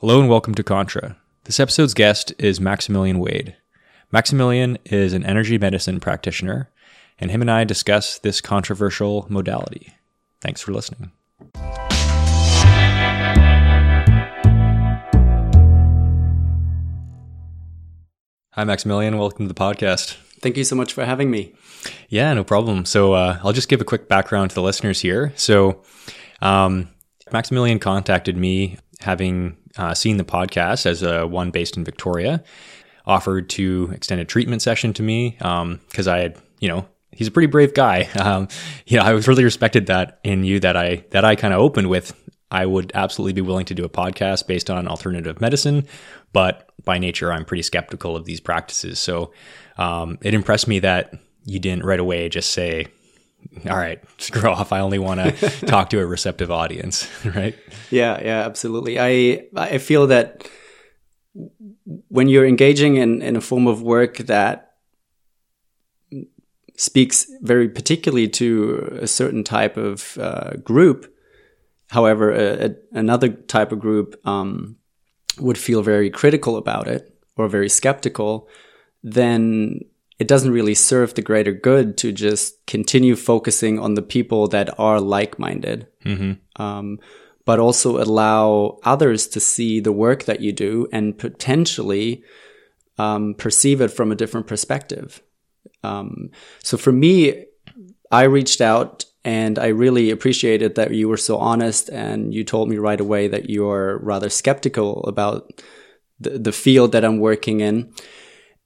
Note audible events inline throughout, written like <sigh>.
Hello and welcome to Contra. This episode's guest is Maximilian Wade. Maximilian is an energy medicine practitioner, and him and I discuss this controversial modality. Thanks for listening. Hi, Maximilian. Welcome to the podcast. Thank you so much for having me. Yeah, no problem. So uh, I'll just give a quick background to the listeners here. So um, Maximilian contacted me having uh, seen the podcast as a one based in Victoria, offered to extend a treatment session to me because um, I had, you know, he's a pretty brave guy. <laughs> Um, you know, I was really respected that in you that I that I kind of opened with. I would absolutely be willing to do a podcast based on alternative medicine, but by nature, I'm pretty skeptical of these practices. So um, it impressed me that you didn't right away just say, all right, <laughs> screw off. I only want to <laughs> talk to a receptive audience, <laughs> right? Yeah, yeah, absolutely. I I feel that when you're engaging in, in a form of work that speaks very particularly to a certain type of uh, group, however, a, a, another type of group um, would feel very critical about it or very skeptical, then it doesn't really serve the greater good to just continue focusing on the people that are like-minded. Mm-hmm. um, but also allow others to see the work that you do and potentially um, perceive it from a different perspective. Um, so for me i reached out and i really appreciated that you were so honest and you told me right away that you're rather skeptical about the, the field that i'm working in.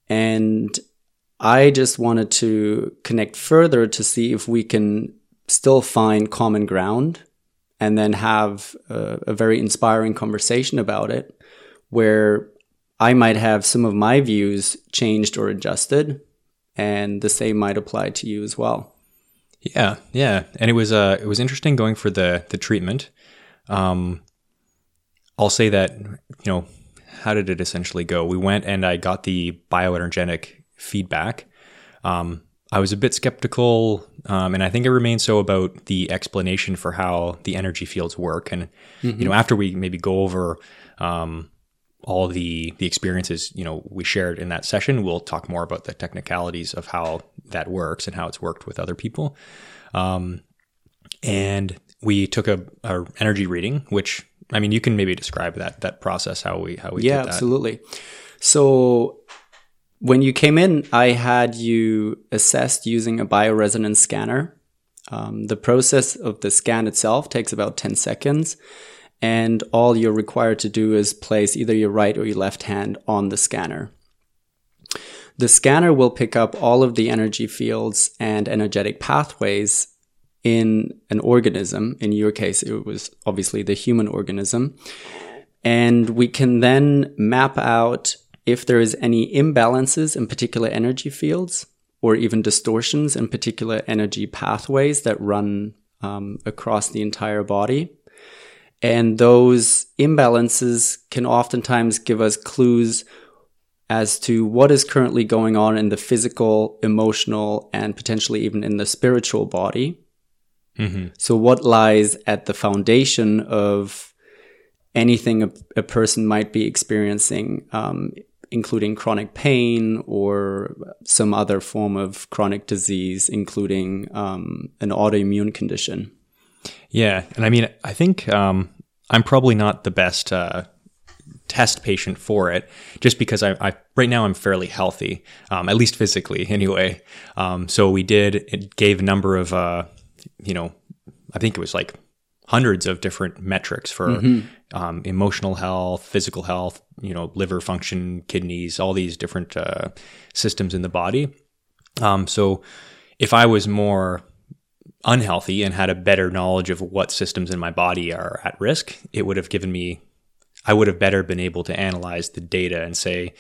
And I just wanted to connect further to see if we can still find common ground and then have a, a, very inspiring conversation about it where I might have some of my views changed or adjusted and the same might apply to you as well. Yeah, yeah, and it was uh it was interesting going for the the treatment. Um I'll say that, you know, how did it essentially go? We went and I got the bioenergetic feedback. Um, I was a bit skeptical, um, and I think it remains so about the explanation for how the energy fields work. And mm-hmm. you know, after we maybe go over um, all the the experiences you know we shared in that session, we'll talk more about the technicalities of how that works and how it's worked with other people. Um, and we took a, a, energy reading, which I mean, you can maybe describe that that process how we how we yeah, absolutely. So when you came in, I had you assessed using a bioresonance scanner. Um, the process of the scan itself takes about 10 seconds, and all you're required to do is place either your right or your left hand on the scanner. The scanner will pick up all of the energy fields and energetic pathways in an organism. In your case, it was obviously the human organism. And we can then map out if there is any imbalances in particular energy fields or even distortions in particular energy pathways that run um, across the entire body. And those imbalances can oftentimes give us clues as to what is currently going on in the physical, emotional, and potentially even in the spiritual body. Mm-hmm. So, what lies at the foundation of anything a, a person might be experiencing um, including chronic pain or some other form of chronic disease, including um, an autoimmune condition. Yeah, and I mean, I think um, I'm probably not the best uh, test patient for it, just because I, I right now I'm fairly healthy, um, at least physically, anyway. Um, so we did it gave a number of, uh, you know, I think it was like hundreds of different metrics for mm-hmm. um, emotional health, physical health, you know, liver function, kidneys, all these different uh, systems in the body. Um, so if I was more unhealthy and had a better knowledge of what systems in my body are at risk, it would have given me, I would have better been able to analyze the data and say,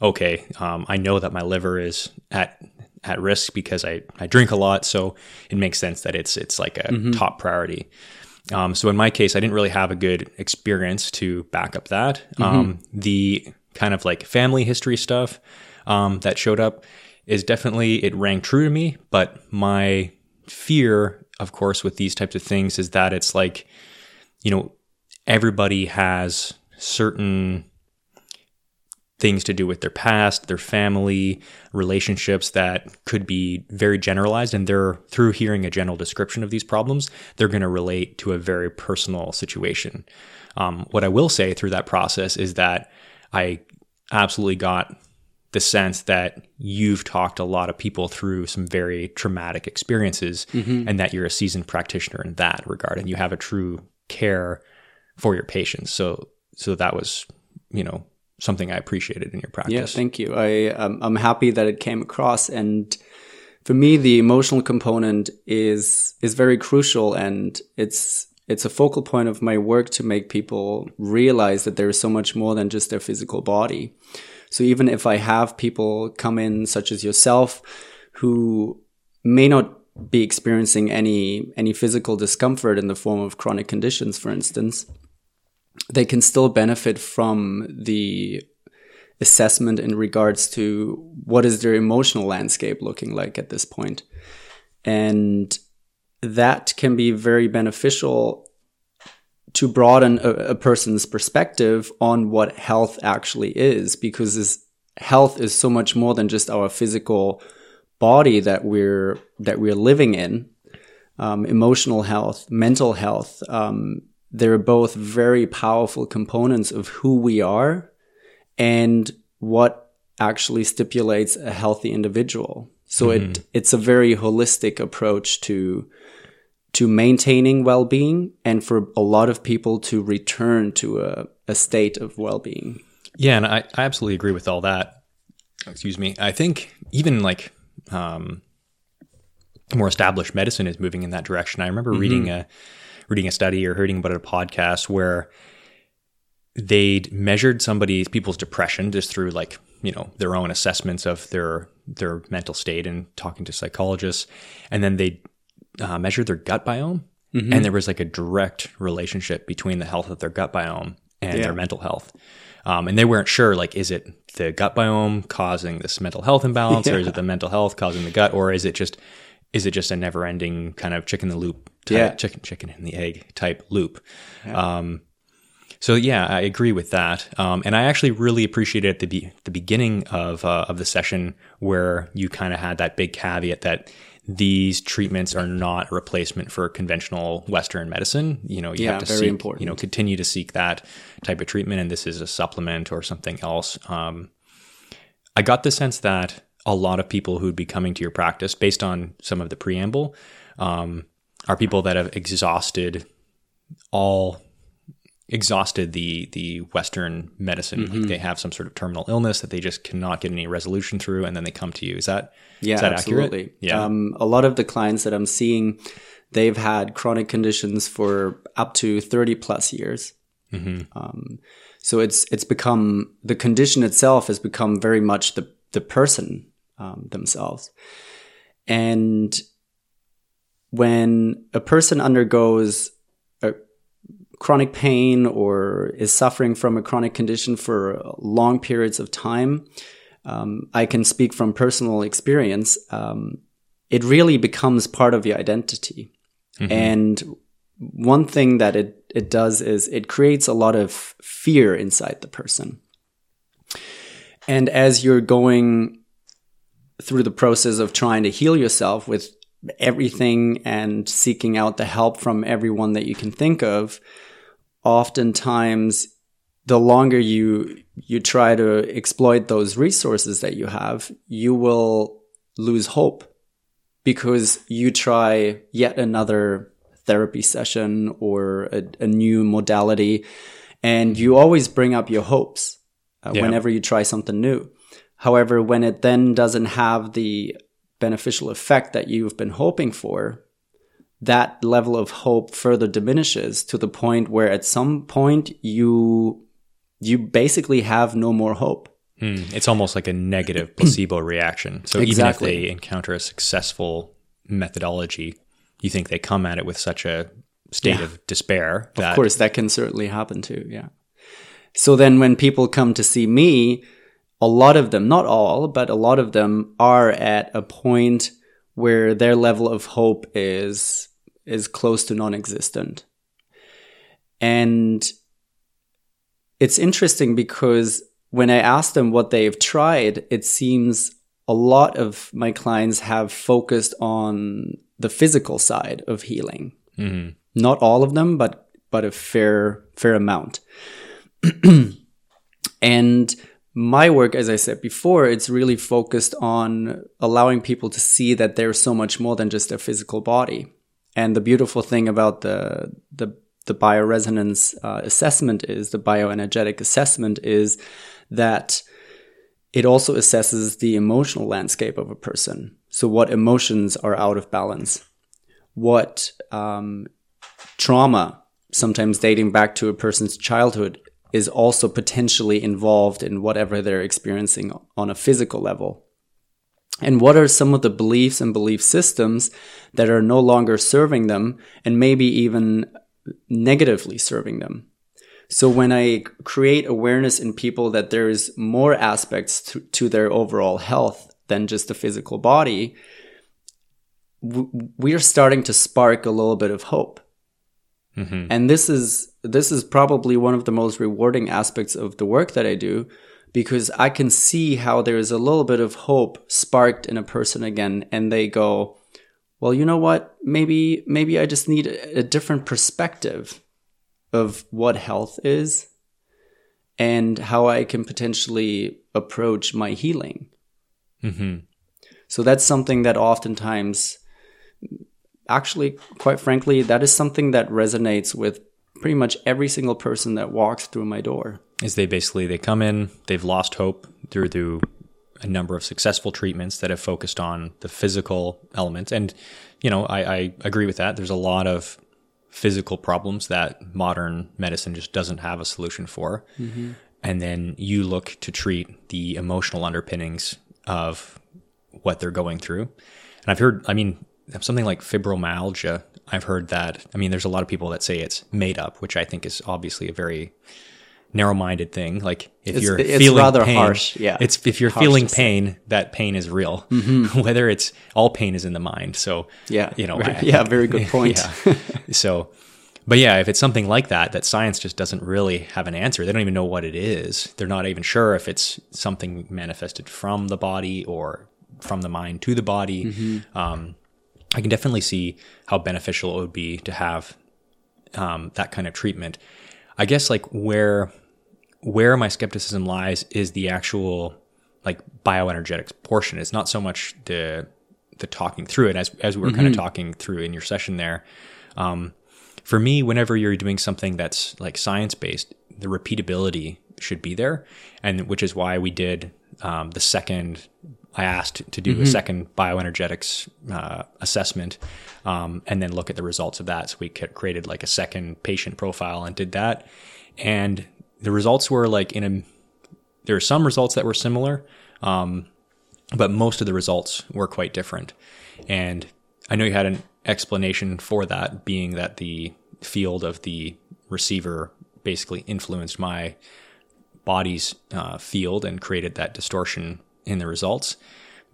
okay, um, I know that my liver is at at risk because I, I drink a lot, so it makes sense that it's it's like a mm-hmm. top priority. Um, so in my case, I didn't really have a good experience to back up that. Mm-hmm. Um, the kind of like family history stuff um, that showed up is definitely it rang true to me. But my fear, of course, with these types of things is that it's like, you know, everybody has certain things to do with their past, their family, relationships that could be very generalized. And they're through hearing a general description of these problems, they're going to relate to a very personal situation. Um, what I will say through that process is that I absolutely got the sense that you've talked a lot of people through some very traumatic experiences mm-hmm. and that you're a seasoned practitioner in that regard and you have a true care for your patients. So so that was, you know, something I appreciated in your practice. Yeah, thank you. I um, I'm happy that it came across, and for me, the emotional component is is very crucial, and it's it's a focal point of my work to make people realize that there is so much more than just their physical body. So even if I have people come in, such as yourself, who may not be experiencing any any physical discomfort in the form of chronic conditions, for instance, they can still benefit from the assessment in regards to what is their emotional landscape looking like at this point. And that can be very beneficial to broaden a, a person's perspective on what health actually is, because health is so much more than just our physical body that we're that we're living in. Um, emotional health, mental health, um, they're both very powerful components of who we are and what actually stipulates a healthy individual. So mm-hmm. it it's a very holistic approach to to maintaining well-being and for a lot of people to return to a, a state of well-being. Yeah, and I, I absolutely agree with all that. Excuse me. I think even like um, more established medicine is moving in that direction. I remember mm-hmm. reading a reading a study or hearing about a podcast where they'd measured somebody's people's depression just through like you know their own assessments of their their mental state and talking to psychologists and then they uh, measured their gut biome mm-hmm. and there was like a direct relationship between the health of their gut biome and yeah. their mental health um, and they weren't sure like is it the gut biome causing this mental health imbalance <laughs> yeah. or is it the mental health causing the gut or is it just is it just a never ending kind of chicken the loop type, yeah. chicken chicken and the egg type loop. Yeah. Um, so yeah, I agree with that, um, and I actually really appreciated at the be- the beginning of uh, of the session where you kind of had that big caveat that these treatments are not a replacement for conventional Western medicine. You know, you yeah, have to very seek, important. you know, continue to seek that type of treatment, and this is a supplement or something else. Um, I got the sense that a lot of people who'd be coming to your practice, based on some of the preamble, um, are people that have exhausted all exhausted the the Western medicine. Mm-hmm. Like they have some sort of terminal illness that they just cannot get any resolution through, and then they come to you. Is that yeah, is that absolutely. accurate? Yeah. Um, a lot of the clients that I'm seeing, they've had chronic conditions for up to thirty plus years. Mm-hmm. Um, so it's it's become the condition itself has become very much the the person um, themselves, and when a person undergoes a chronic pain or is suffering from a chronic condition for long periods of time, um, I can speak from personal experience. Um, it really becomes part of your identity. Mm-hmm. And one thing that it, it does is it creates a lot of fear inside the person. And as you're going through the process of trying to heal yourself with everything and seeking out the help from everyone that you can think of, oftentimes the longer you you try to exploit those resources that you have, you will lose hope because you try yet another therapy session or a, a new modality and you always bring up your hopes uh, yeah. whenever you try something new. However, when it then doesn't have the beneficial effect that you've been hoping for, that level of hope further diminishes to the point where at some point you you basically have no more hope. Mm, it's almost like a negative <clears throat> placebo reaction. So exactly. even if they encounter a successful methodology, you think they come at it with such a state yeah. of despair. That- of course, that can certainly happen too. Yeah. So then when people come to see me, a lot of them, not all, but a lot of them are at a point where their level of hope is is close to non-existent. And it's interesting because when I ask them what they've tried, it seems a lot of my clients have focused on the physical side of healing. Mm-hmm. Not all of them, but but a fair fair amount. <clears throat> and my work, as I said before, it's really focused on allowing people to see that there's so much more than just their physical body. And the beautiful thing about the the the bioresonance uh, assessment is the bioenergetic assessment is that it also assesses the emotional landscape of a person. So, what emotions are out of balance? What um, trauma, sometimes dating back to a person's childhood, is also potentially involved in whatever they're experiencing on a physical level? And what are some of the beliefs and belief systems that are no longer serving them and maybe even negatively serving them? So when I create awareness in people that there is more aspects to, to their overall health than just the physical body, we are starting to spark a little bit of hope. Mm-hmm. And this is this is probably one of the most rewarding aspects of the work that I do because I can see how there is a little bit of hope sparked in a person again and they go, well, you know what? Maybe maybe I just need a, different perspective of what health is and how I can potentially approach my healing. Mm-hmm. So that's something that oftentimes, actually, quite frankly, that is something that resonates with pretty much every single person that walks through my door. Is they basically they come in, they've lost hope through through a number of successful treatments that have focused on the physical elements, and you know I, I agree with that. There's a lot of physical problems that modern medicine just doesn't have a solution for. Mm-hmm. And then you look to treat the emotional underpinnings of what they're going through. And I've heard, I mean, something like fibromyalgia, I've heard that. I mean, there's a lot of people that say it's made up, which I think is obviously a very narrow-minded thing. Like if it's, you're it's feeling rather pain, harsh. Yeah, it's if you're harsh feeling pain, that pain is real. Mm-hmm. <laughs> Whether it's all pain is in the mind. So yeah, you know, I, yeah, very good point. <laughs> yeah. so, but yeah, if it's something like that, that science just doesn't really have an answer. They don't even know what it is. They're not even sure if it's something manifested from the body or from the mind to the body. Mm-hmm. Um, I can definitely see how beneficial it would be to have um, that kind of treatment. I guess like where where my skepticism lies is the actual like bioenergetics portion. It's not so much the the talking through it as as we were mm-hmm. kind of talking through in your session there. Um, for me, whenever you're doing something that's like science based, the repeatability should be there, and which is why we did um, the second. I asked to do mm-hmm. a second bioenergetics uh, assessment, um, and then look at the results of that. So we created like a second patient profile and did that, and the results were like in a there are some results that were similar um, but most of the results were quite different and i know you had an explanation for that being that the field of the receiver basically influenced my body's uh, field and created that distortion in the results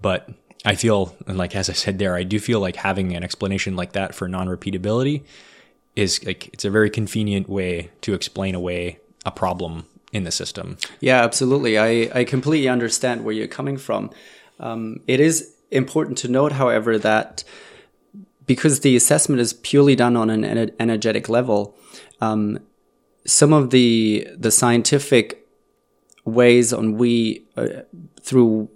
but i feel like as i said there i do feel like having an explanation like that for non-repeatability is like it's a very convenient way to explain away a problem in the system. Yeah, absolutely. I, I completely understand where you're coming from. Um, it is important to note, however, that because the assessment is purely done on an energetic level, um, some of the the scientific ways on we uh, through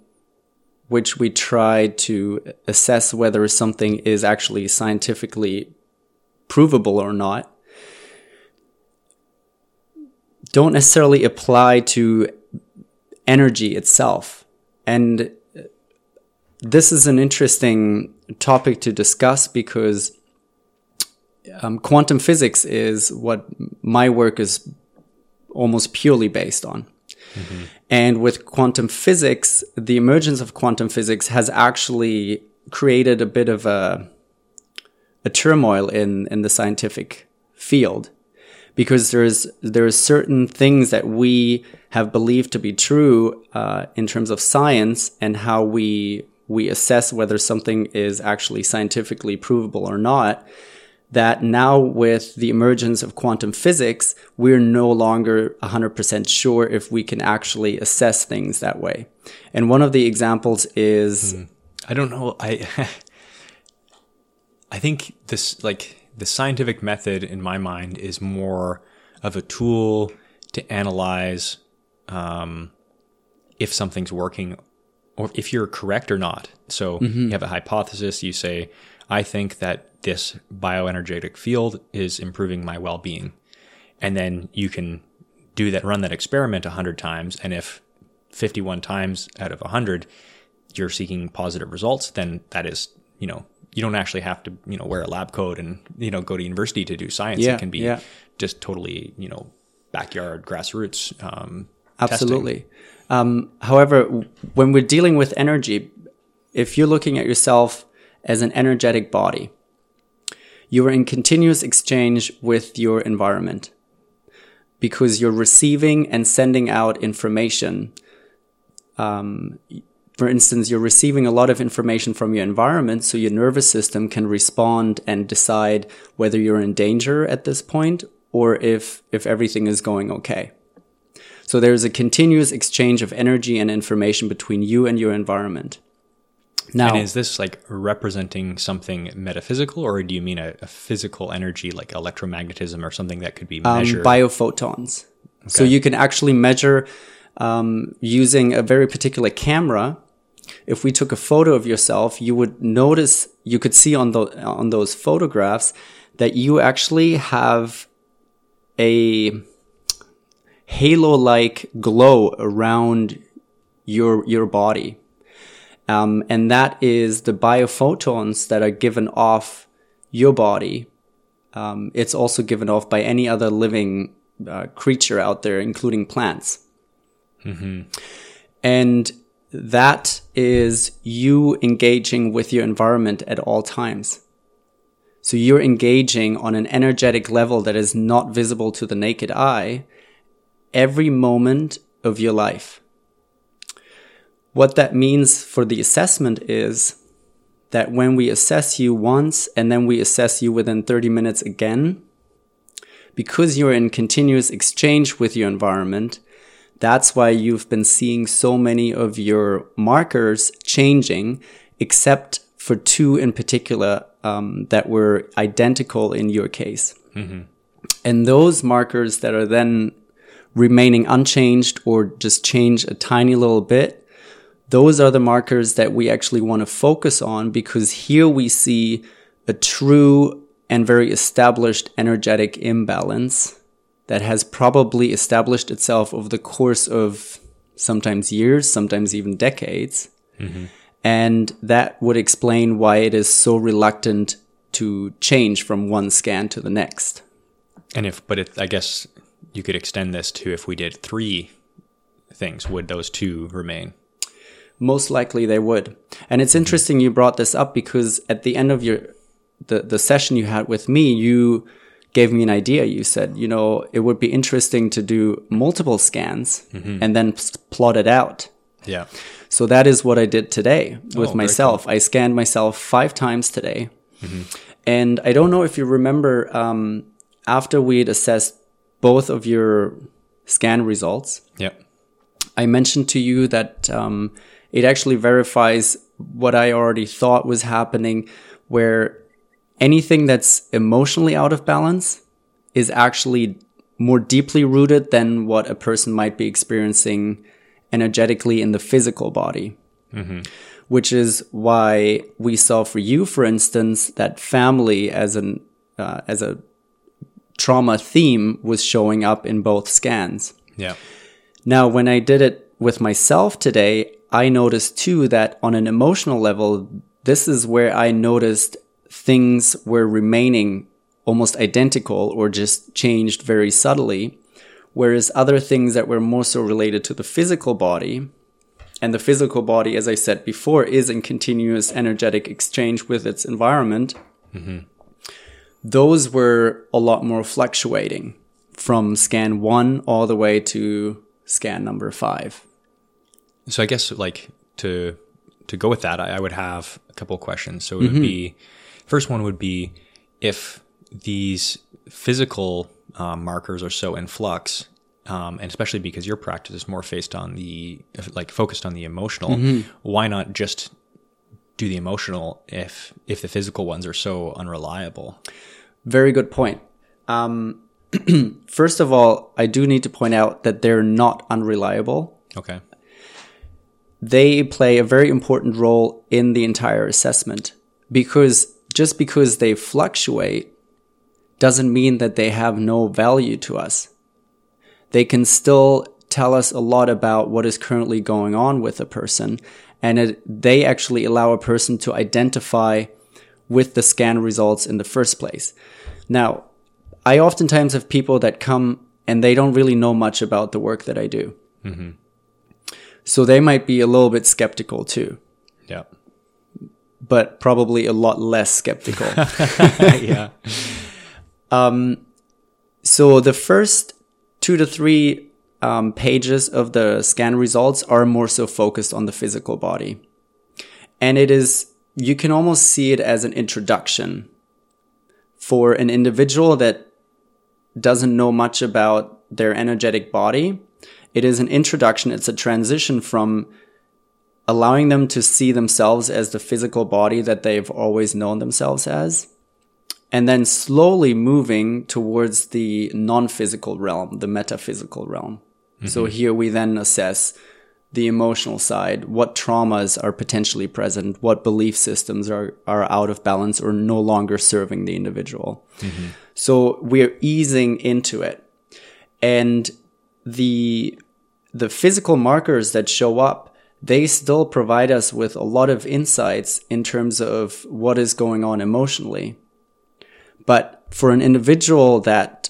which we try to assess whether something is actually scientifically provable or not don't necessarily apply to energy itself. And this is an interesting topic to discuss because um, quantum physics is what my work is almost purely based on. Mm-hmm. And with quantum physics, the emergence of quantum physics has actually created a bit of a, a turmoil in, in the scientific field because there's there's certain things that we have believed to be true uh, in terms of science and how we we assess whether something is actually scientifically provable or not that now with the emergence of quantum physics, we're no longer 100% sure if we can actually assess things that way. And one of the examples is I don't know. I <laughs> I think this like the scientific method in my mind is more of a tool to analyze um, if something's working or if you're correct or not. So you have a hypothesis. You say, I think that this bioenergetic field is improving my well-being, and then you can do that, run that experiment a hundred times, and if 51 times out of 100 you're seeking positive results, then that is, you know, you don't actually have to, you know, wear a lab coat and, you know, go to university to do science. Yeah, it can be yeah. just totally, you know, backyard grassroots. Um. Absolutely. Um, however, when we're dealing with energy, if you're looking at yourself as an energetic body, you are in continuous exchange with your environment because you're receiving and sending out information. Um, for instance, you're receiving a lot of information from your environment, so your nervous system can respond and decide whether you're in danger at this point or if if everything is going okay. So there's a continuous exchange of energy and information between you and your environment. Now, And is this like representing something metaphysical, or do you mean a, a physical energy like electromagnetism or something that could be um, measured? biophotons. So you can actually measure um, using a very particular camera. If we took a photo of yourself, you would notice, you could see on the on those photographs that you actually have a halo-like glow around your your body, um, and that is the biophotons that are given off your body um, it's also given off by any other living uh, creature out there, including plants. And that is you engaging with your environment at all times. So you're engaging on an energetic level that is not visible to the naked eye every moment of your life. What that means for the assessment is that when we assess you once and then we assess you within 30 minutes again, because you're in continuous exchange with your environment, that's why you've been seeing so many of your markers changing, except for two in particular um, that were identical in your case. And those markers that are then remaining unchanged or just change a tiny little bit, those are the markers that we actually want to focus on because here we see a true and very established energetic imbalance that has probably established itself over the course of sometimes years, sometimes even decades. Mm-hmm. And that would explain why it is so reluctant to change from one scan to the next. and if, but it, I guess you could extend this to if we did three things, would those two remain? Most likely they would. And it's interesting you brought this up because at the end of your the, the session you had with me, you gave me an idea. You said, you know, it would be interesting to do multiple scans and then plot it out. Yeah. So that is what I did today with Oh, myself. I scanned myself five times today. And I don't know if you remember, um, after we'd assessed both of your scan results, Yeah. I mentioned to you that um, it actually verifies what I already thought was happening, where anything that's emotionally out of balance is actually more deeply rooted than what a person might be experiencing energetically in the physical body. Which is why we saw for you, for instance, that family as an uh, as a trauma theme was showing up in both scans. Yeah. Now, when I did it with myself today, I noticed too that on an emotional level, this is where I noticed things were remaining almost identical or just changed very subtly. Whereas other things that were more so related to the physical body, and the physical body, as I said before, is in continuous energetic exchange with its environment, mm-hmm. those were a lot more fluctuating from scan one all the way to scan number five. So I guess like to to go with that, I, I would have a couple of questions. So it would be first one would be if these physical um, markers are so in flux, um, and especially because your practice is more based on the like focused on the emotional, why not just do the emotional if if the physical ones are so unreliable? Very good point. Um, <clears throat> first of all, I do need to point out that they're not unreliable. Okay. They play a very important role in the entire assessment because just because they fluctuate doesn't mean that they have no value to us. They can still tell us a lot about what is currently going on with a person, and it, they actually allow a person to identify with the scan results in the first place. Now, I oftentimes have people that come and they don't really know much about the work that I do. Mm-hmm. So they might be a little bit skeptical too, Yeah. but probably a lot less skeptical. <laughs> yeah. Um, so the first two to three um, pages of the scan results are more so focused on the physical body. And it is, you can almost see it as an introduction for an individual that doesn't know much about their energetic body. It is an introduction, it's a transition from allowing them to see themselves as the physical body that they've always known themselves as and then slowly moving towards the non-physical realm, the metaphysical realm. Mm-hmm. So here we then assess the emotional side, what traumas are potentially present, what belief systems are, are out of balance or no longer serving the individual. Mm-hmm. So we're easing into it. And the the physical markers that show up, they still provide us with a lot of insights in terms of what is going on emotionally. But for an individual that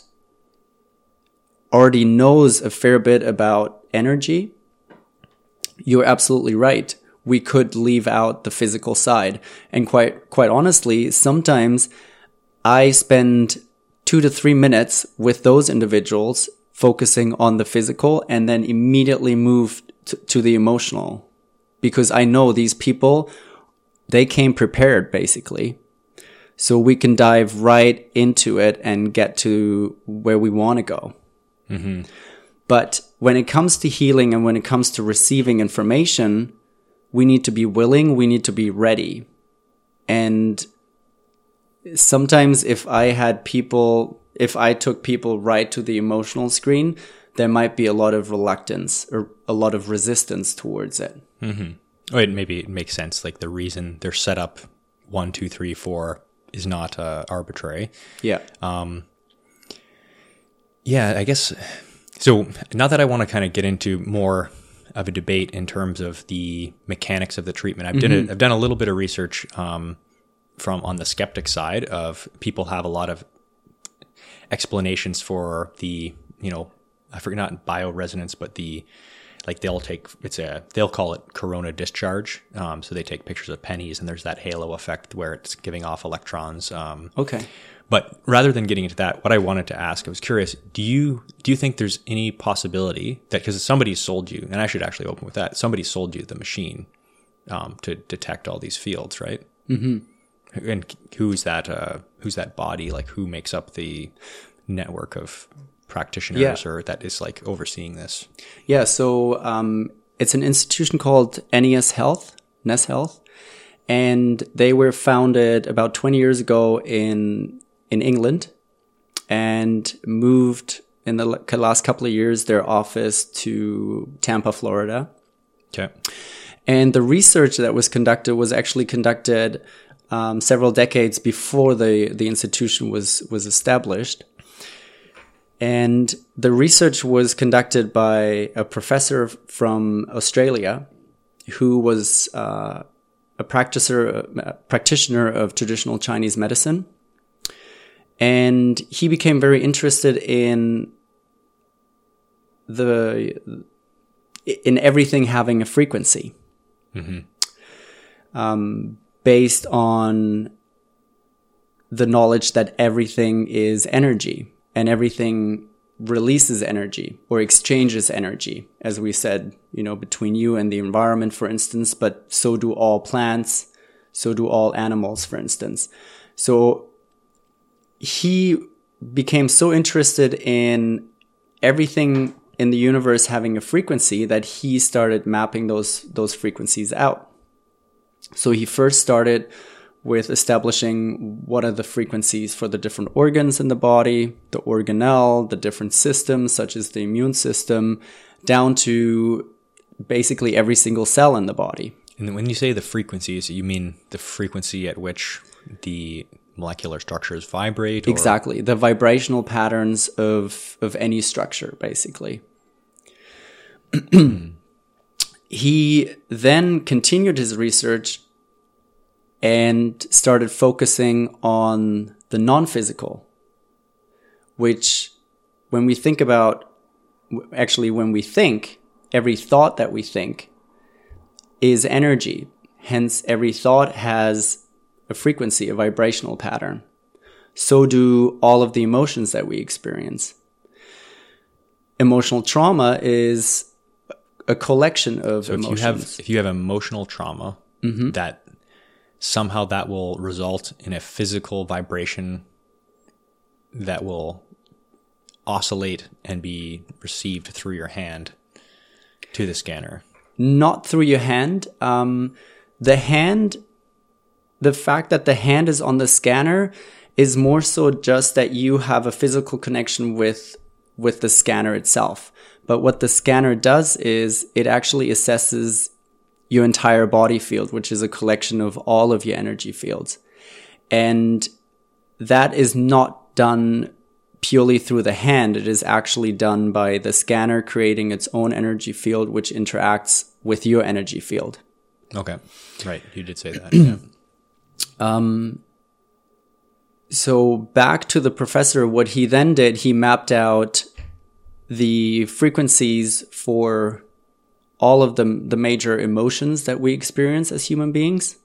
already knows a fair bit about energy, you're absolutely right. We could leave out the physical side. And quite, quite honestly, sometimes I spend two to three minutes with those individuals focusing on the physical and then immediately move to, to the emotional because I know these people, they came prepared basically. So we can dive right into it and get to where we want to go. Mm-hmm. But when it comes to healing and when it comes to receiving information, we need to be willing, we need to be ready. And sometimes if I had people, if I took people right to the emotional screen, there might be a lot of reluctance or a lot of resistance towards it. Oh, it maybe it makes sense. Like the reason they're set up one, two, three, four is not uh, arbitrary. Yeah. Yeah, I guess. So, not that I want to kind of get into more of a debate in terms of the mechanics of the treatment. I've done a, I've done a little bit of research um, from on the skeptic side of people have a lot of explanations for the you know I forget not bioresonance, but the like they'll take it's a they'll call it corona discharge. Um, so they take pictures of pennies, and there's that halo effect where it's giving off electrons. Um, Okay. but rather than getting into that, what I wanted to ask, I was curious: do you do you think there's any possibility that because somebody sold you, and I should actually open with that, somebody sold you the machine um, to detect all these fields, right? Mm-hmm. And who's that? Uh, who's that body? Like who makes up the network of practitioners Yeah. or that is like overseeing this? Yeah, so um, it's an institution called NES Health, NES Health, and they were founded about 20 years ago in in England, and moved in the last couple of years their office to Tampa, Florida. Okay. And the research that was conducted was actually conducted um, several decades before the, the institution was, was established. And the research was conducted by a professor from Australia who was uh, a practitioner, a practitioner of traditional Chinese medicine. And he became very interested in the in everything having a frequency um, based on the knowledge that everything is energy and everything releases energy or exchanges energy as we said you know between you and the environment for instance but so do all plants so do all animals for instance so he became so interested in everything in the universe having a frequency that he started mapping those those frequencies out. So he first started with establishing what are the frequencies for the different organs in the body, the organelle, the different systems such as the immune system, down to basically every single cell in the body. And when you say the frequencies, you mean the frequency at which the molecular structures vibrate? Or? Exactly, the vibrational patterns of of any structure, basically. <clears throat> he then continued his research and started focusing on the non-physical, which, when we think about, actually, when we think, every thought that we think is energy. Hence, every thought has a frequency, a vibrational pattern. So do all of the emotions that we experience. Emotional trauma is a collection of so emotions. If you have, if you have emotional trauma, mm-hmm. that somehow that will result in a physical vibration that will oscillate and be received through your hand to the scanner. Not through your hand. Um, the hand the fact that the hand is on the scanner is more so just that you have a physical connection with with the scanner itself. But what the scanner does is it actually assesses your entire body field, which is a collection of all of your energy fields. And that is not done purely through the hand. It is actually done by the scanner creating its own energy field, which interacts with your energy field. Okay. Right. You did say that. <clears throat> yeah. Um, so back to the professor, what he then did, he mapped out the frequencies for all of the, the major emotions that we experience as human beings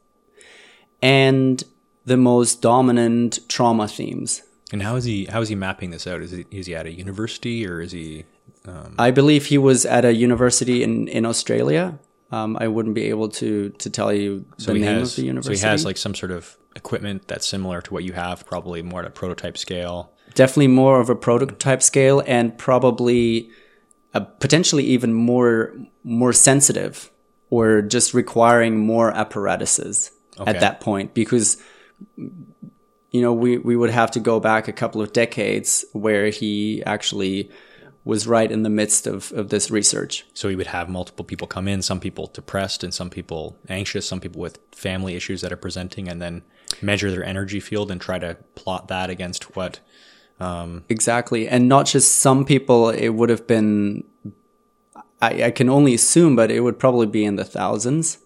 and the most dominant trauma themes. And how is he how is he mapping this out? Is he is he at a university or is he? Um... I believe he was at a university in in Australia. Um, I wouldn't be able to to tell you so the name has, of the university. So he has like some sort of equipment that's similar to what you have, probably more at a prototype scale. Definitely more of a prototype scale, and probably uh, potentially even more more sensitive, or just requiring more apparatuses okay. at that point because you know we we would have to go back a couple of decades where he actually was right in the midst of, of this research. So he would have multiple people come in, some people depressed and some people anxious, some people with family issues that are presenting, and then measure their energy field and try to plot that against what. Um, exactly. And not just some people, it would have been, I, I can only assume, but it would probably be in the thousands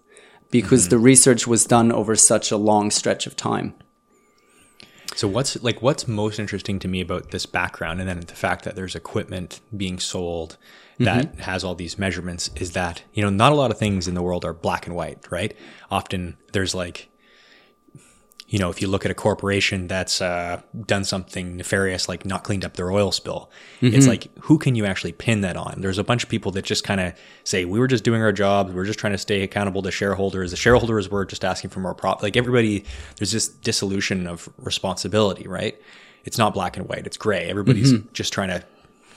because mm-hmm. the research was done over such a long stretch of time. So what's like what's most interesting to me about this background and then the fact that there's equipment being sold that mm-hmm. has all these measurements is that, you know, not a lot of things in the world are black and white, right? Often there's like you know, if you look at a corporation that's uh, done something nefarious, like not cleaned up their oil spill, mm-hmm. it's like, who can you actually pin that on? There's a bunch of people that just kind of say, we were just doing our jobs. We are just trying to stay accountable to shareholders. The shareholders were just asking for more profit. Like everybody, there's this dissolution of responsibility, right? It's not black and white. It's gray. Everybody's mm-hmm. just trying to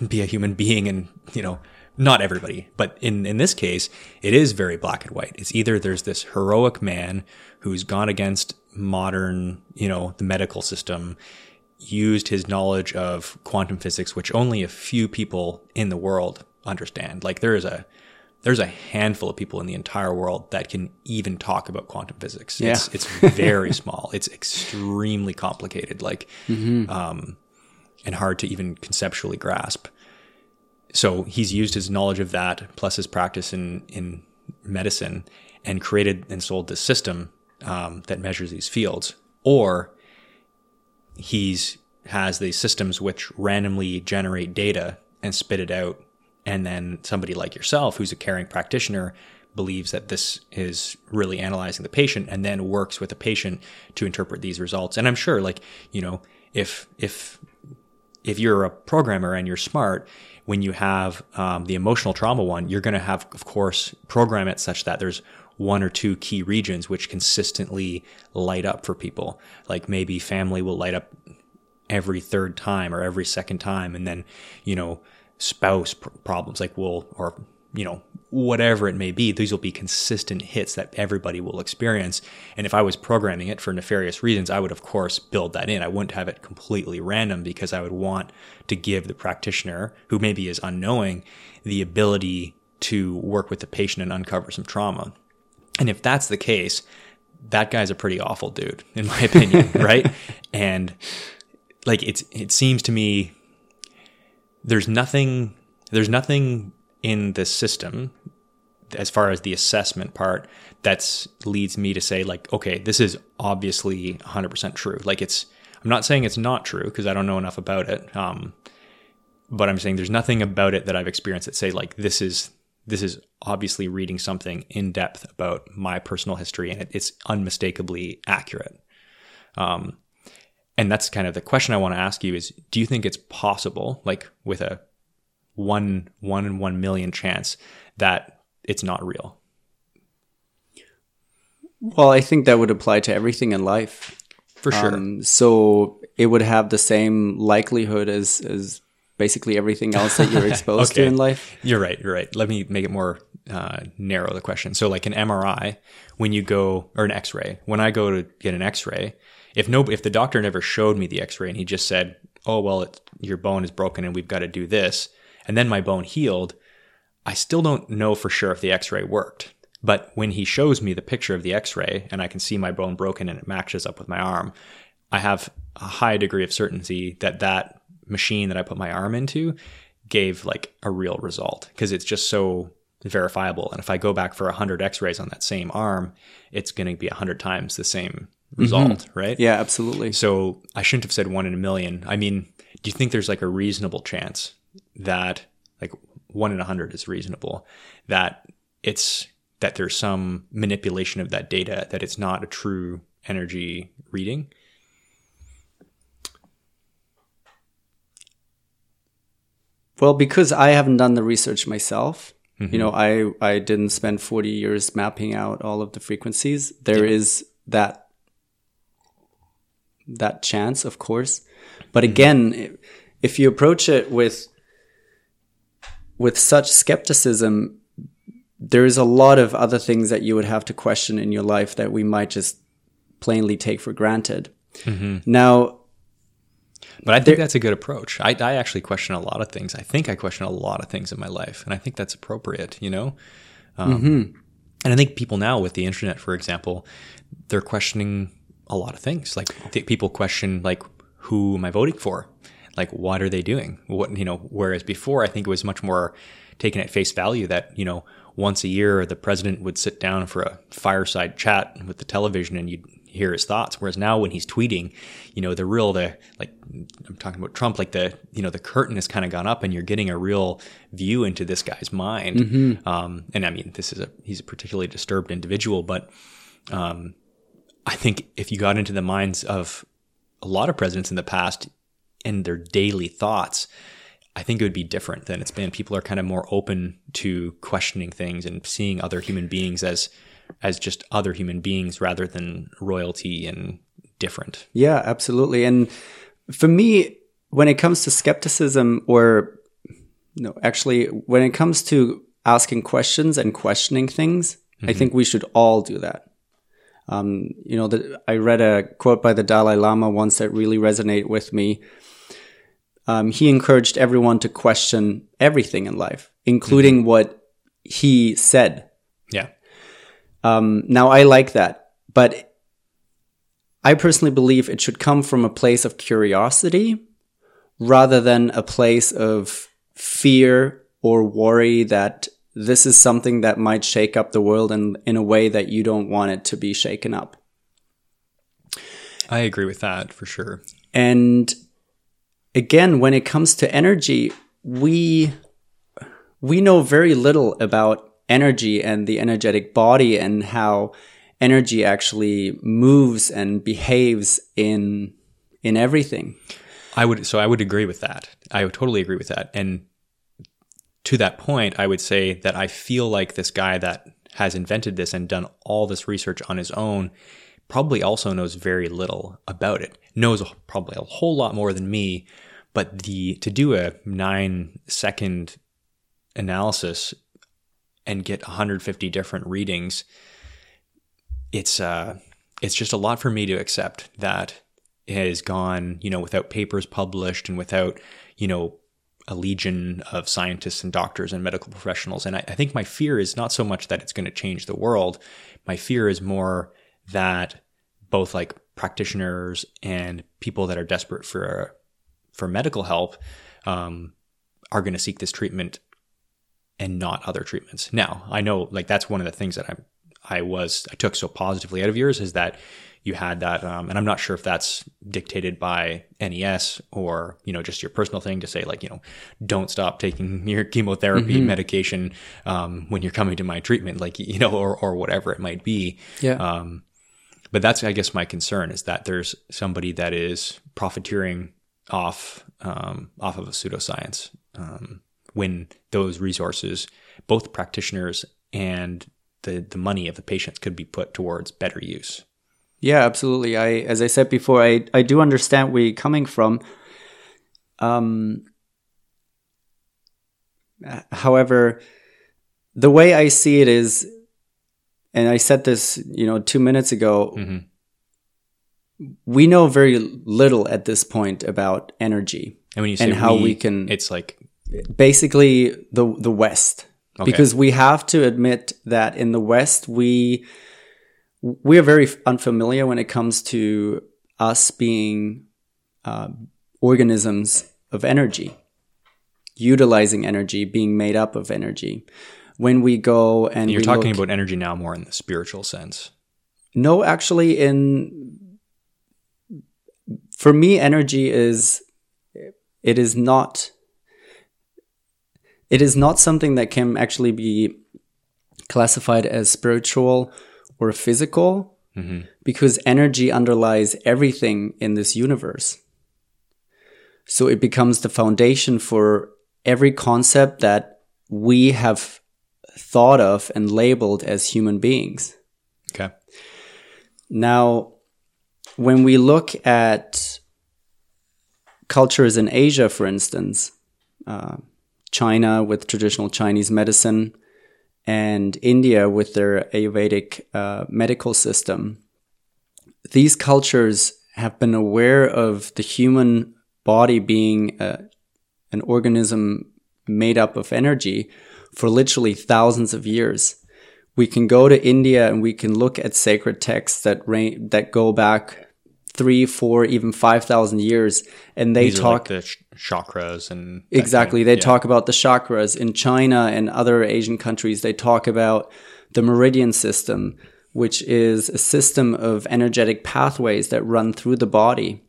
be a human being and, you know, not everybody, but in, in this case, it is very black and white. It's either there's this heroic man who's gone against modern, you know, the medical system, used his knowledge of quantum physics, which only a few people in the world understand. Like there is a there's a handful of people in the entire world that can even talk about quantum physics. Yeah. It's, it's very <laughs> small. It's extremely complicated, like, mm-hmm. um, and hard to even conceptually grasp so he's used his knowledge of that plus his practice in in medicine and created and sold this system um, that measures these fields, or he's has these systems which randomly generate data and spit it out, and then somebody like yourself, who's a caring practitioner, believes that this is really analyzing the patient, and then works with the patient to interpret these results. And I'm sure, like you know, if if if you're a programmer and you're smart, when you have um, the emotional trauma one, you're going to have, of course, program it such that there's one or two key regions which consistently light up for people. Like maybe family will light up every third time or every second time and then you know spouse pr- problems like will or you know whatever it may be these will be consistent hits that everybody will experience. And if i was programming it for nefarious reasons i would of course build that in. I wouldn't have it completely random because i would want to give the practitioner who maybe is unknowing the ability to work with the patient and uncover some trauma and if that's the case that guy's a pretty awful dude in my <laughs> opinion right? And like it's it seems to me there's nothing there's nothing in the system as far as the assessment part that's leads me to say like okay this is obviously 100% true. Like it's i'm not saying it's not true because i don't know enough about it um, but i'm saying there's nothing about it that i've experienced that say like this is this is obviously reading something in depth about my personal history and it, it's unmistakably accurate um, and that's kind of the question i want to ask you is do you think it's possible like with a one one in one million chance that it's not real. Well, I think that would apply to everything in life. For sure. Um, so it would have the same likelihood as as basically everything else that you're <laughs> exposed okay. to in life. You're right. You're right. Let me make it more uh, narrow the question. So, like an MRI, when you go or an X-ray, when I go to get an X-ray, if no, if the doctor never showed me the X-ray and he just said, "Oh well, your bone is broken and we've got to do this," and then my bone healed, I still don't know for sure if the x ray worked. But when he shows me the picture of the x ray and I can see my bone broken and it matches up with my arm, I have a high degree of certainty that that machine that I put my arm into gave like a real result because it's just so verifiable. And if I go back for 100 x rays on that same arm, it's going to be 100 times the same result, mm-hmm. right? Yeah, absolutely. So I shouldn't have said one in a million. I mean, do you think there's like a reasonable chance that like one in a hundred is reasonable, that it's that there's some manipulation of that data, that it's not a true energy reading? Well, because I haven't done the research myself, mm-hmm. you know, I I didn't spend 40 years mapping out all of the frequencies. There yeah. is that that chance, of course. But mm-hmm. again, if you approach it with with such skepticism, there is a lot of other things that you would have to question in your life that we might just plainly take for granted. Mm-hmm. Now, but I think there, that's a good approach. I, I actually question a lot of things. I think I question a lot of things in my life, and I think that's appropriate. You know, um, mm-hmm. and I think people now with the internet, for example, they're questioning a lot of things. Like people question like who am I voting for? like what are they doing what you know whereas before i think it was much more taken at face value that you know once a year the president would sit down for a fireside chat with the television and you'd hear his thoughts whereas now when he's tweeting you know the real the like i'm talking about trump like the you know the curtain has kind of gone up and you're getting a real view into this guy's mind mm-hmm. um, and i mean this is a he's a particularly disturbed individual but um, i think if you got into the minds of a lot of presidents in the past and their daily thoughts, I think it would be different than it's been. People are kind of more open to questioning things and seeing other human beings as as just other human beings rather than royalty and different. Yeah, absolutely. And for me, when it comes to skepticism or no, actually when it comes to asking questions and questioning things, mm-hmm. I think we should all do that. Um, you know, the, I read a quote by the Dalai Lama once that really resonated with me um, he encouraged everyone to question everything in life, including mm-hmm. what he said. Um, now, I like that, but I personally believe it should come from a place of curiosity rather than a place of fear or worry that this is something that might shake up the world in, in a way that you don't want it to be shaken up. I agree with that for sure. And again, when it comes to energy, we we know very little about energy and the energetic body and how energy actually moves and behaves in in everything. I would so I would agree with that. I would totally agree with that. And to that point, I would say that I feel like this guy that has invented this and done all this research on his own probably also knows very little about it. Knows probably a whole lot more than me, but the to do a nine second analysis and get 150 different readings, it's uh, it's just a lot for me to accept that has gone, you know, without papers published and without, you know, a legion of scientists and doctors and medical professionals. And I, I think my fear is not so much that it's going to change the world. My fear is more that both like practitioners and people that are desperate for for medical help um, are going to seek this treatment and not other treatments. Now, I know like that's one of the things that I'm I was I took so positively out of yours is that you had that, um, and I'm not sure if that's dictated by NES or you know just your personal thing to say like you know don't stop taking <laughs> your chemotherapy Mm-hmm. medication um, when you're coming to my treatment, like you know, or or whatever it might be. Yeah. Um, but that's I guess my concern is that there's somebody that is profiteering off um, off of a pseudoscience um, when those resources, both practitioners and the the money of the patients, could be put towards better use. Yeah, absolutely. I, as I said before, I, I do understand where you're coming from. Um, however, the way I see it is, and I said this, you know, two minutes ago, Mhm. we know very little at this point about energy. And when you say And how we can- it's like basically the the West, Okay. because we have to admit that in the West we we are very unfamiliar when it comes to us being uh, organisms of energy, utilizing energy, being made up of energy. When we go and you're we talking look- about energy now more in the spiritual sense. no, actually, in for me, energy is it is not it is not something that can actually be classified as spiritual or physical hmm because energy underlies everything in this universe. So it becomes the foundation for every concept that we have thought of and labeled as human beings. Okay. Now, when we look at cultures in Asia, for instance, uh, China with traditional Chinese medicine, and India with their Ayurvedic uh, medical system, these cultures have been aware of the human body being uh, an organism made up of energy for literally thousands of years. We can go to India and we can look at sacred texts that that go back three, four, even five thousand years, and they These talk like the ch- chakras and exactly. They yeah. talk about the chakras in China and other Asian countries. They talk about the meridian system, which is a system of energetic pathways that run through the body,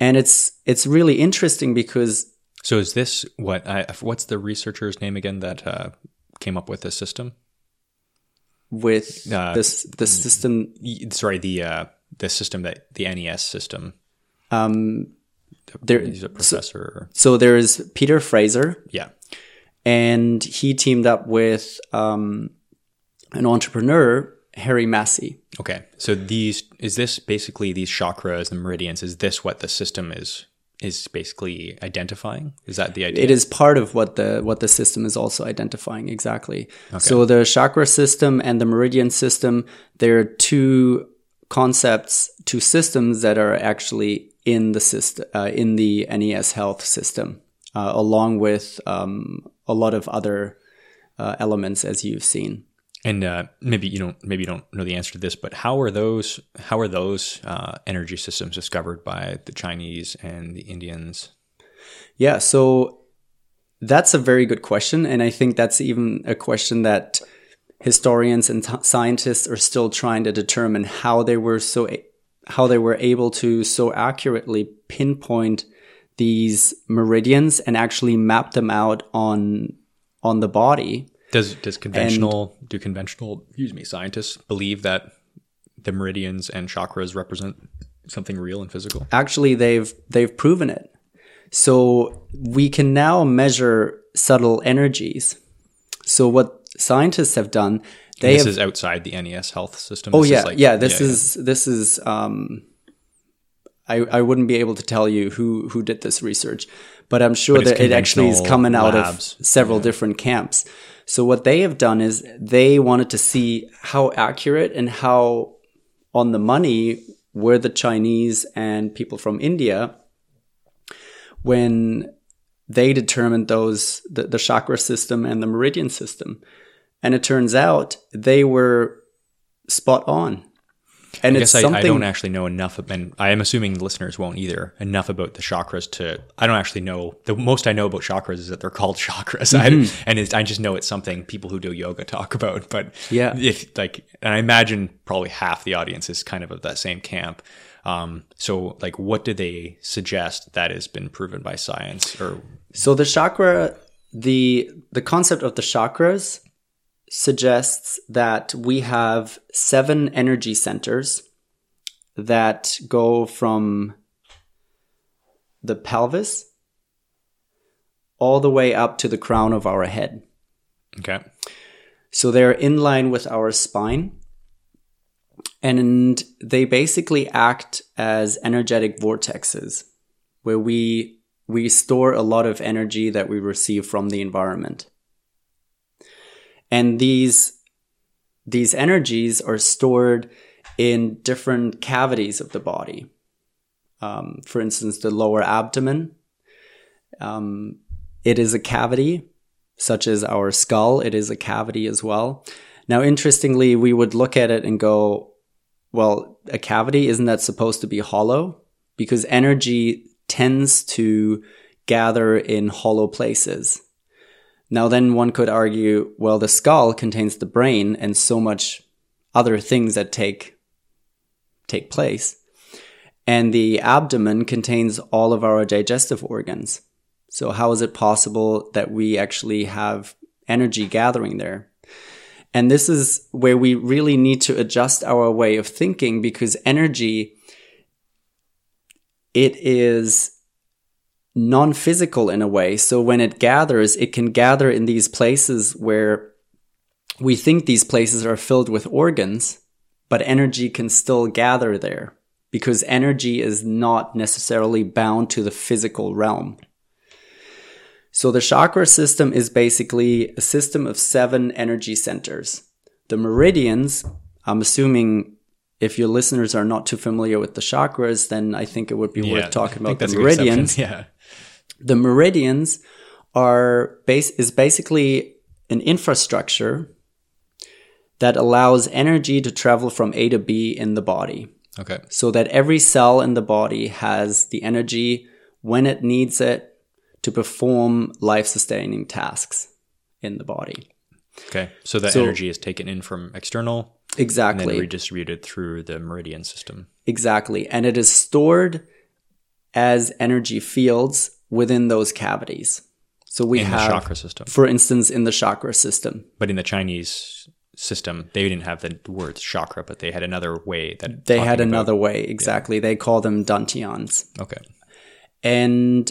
and it's it's really interesting because So is this what? I, what's the researcher's name again that uh, came up with this system? with Uh, this the system Sorry, the uh, the system that the NES system. um, there He's a professor. so there is Peter Fraser yeah. and he teamed up with um, an entrepreneur, Harry Massey. Okay. So these is this basically these chakras, the meridians. Is this what the system is is basically identifying? Is that the idea? It is part of what the what the system is also identifying exactly. So the chakra system and the meridian system, they're two concepts, to systems that are actually in the system uh, in the NES health system, uh, along with um, a lot of other uh, elements, as you've seen. And uh, maybe you don't maybe you don't know the answer to this, but how are those how are those uh, energy systems discovered by the Chinese and the Indians? Yeah, so that's a very good question. And I think that's even a question that historians and t- scientists are still trying to determine how they were so how they were able to so accurately pinpoint these meridians and actually map them out on on the body. Does does conventional do conventional excuse me scientists believe that the meridians and chakras represent something real and physical? actually they've they've proven it. So we can now measure subtle energies. So what scientists have done, they this have. is outside the NES health system. oh yeah, is like- yeah. This is this is. Um, I I wouldn't be able to tell you who who did this research, but I'm sure But that it actually is coming out labs. of several different camps. So what they have done is they wanted to see how accurate and how on the money were the Chinese and people from India when they determined those the, the chakra system and the meridian system. And it turns out they were spot on. And I it's guess I, something I don't actually know enough, and I am assuming the listeners won't either, enough about the chakras to. I don't actually know. The most I know about chakras is that they're called <laughs> chakras, Mm-hmm. I, <laughs> and it's, I just know it's something people who do yoga talk about. But Yeah. if like, and I imagine probably half the audience is kind of of that same camp. Um, so, like, what do they suggest that has been proven by science, or So the chakra, the the concept of the chakras suggests that we have seven energy centers that go from the pelvis all the way up to the crown of our head. okay, So they're in line with our spine. And they basically act as energetic vortexes where we we store a lot of energy that we receive from the environment. And these these energies are stored in different cavities of the body. Um, for instance, the lower abdomen. Um, it is a cavity such as our skull, it is a cavity as well. Now, interestingly, we would look at it and go, well, a cavity, isn't that supposed to be hollow? Because energy tends to gather in hollow places. Now, then one could argue, well, the skull contains the brain and so much other things that take, take place. And the abdomen contains all of our digestive organs. So how is it possible that we actually have energy gathering there? And this is where we really need to adjust our way of thinking because energy, it is non-physical in a way. So when it gathers, it can gather in these places where we think these places are filled with organs, but energy can still gather there because energy is not necessarily bound to the physical realm. So the chakra system is basically a system of seven energy centers. The meridians, I'm assuming if your listeners are not too familiar with the chakras, then I think it would be Yeah, worth talking about the that's a good exception. meridians. <laughs> Yeah, The meridians are base is basically an infrastructure that allows energy to travel from A to B in the body okay, so that every cell in the body has the energy when it needs it to perform life sustaining tasks in the body. okay. So that So- energy is taken in from external and then Exactly. redistributed through the meridian system. exactly. And it is stored as energy fields within those cavities. So we in have, the chakra system. for instance, in the chakra system, But in the Chinese system, they didn't have the word chakra, but they had another way that they had talking about- another way. Exactly. They call them dantians. Okay, And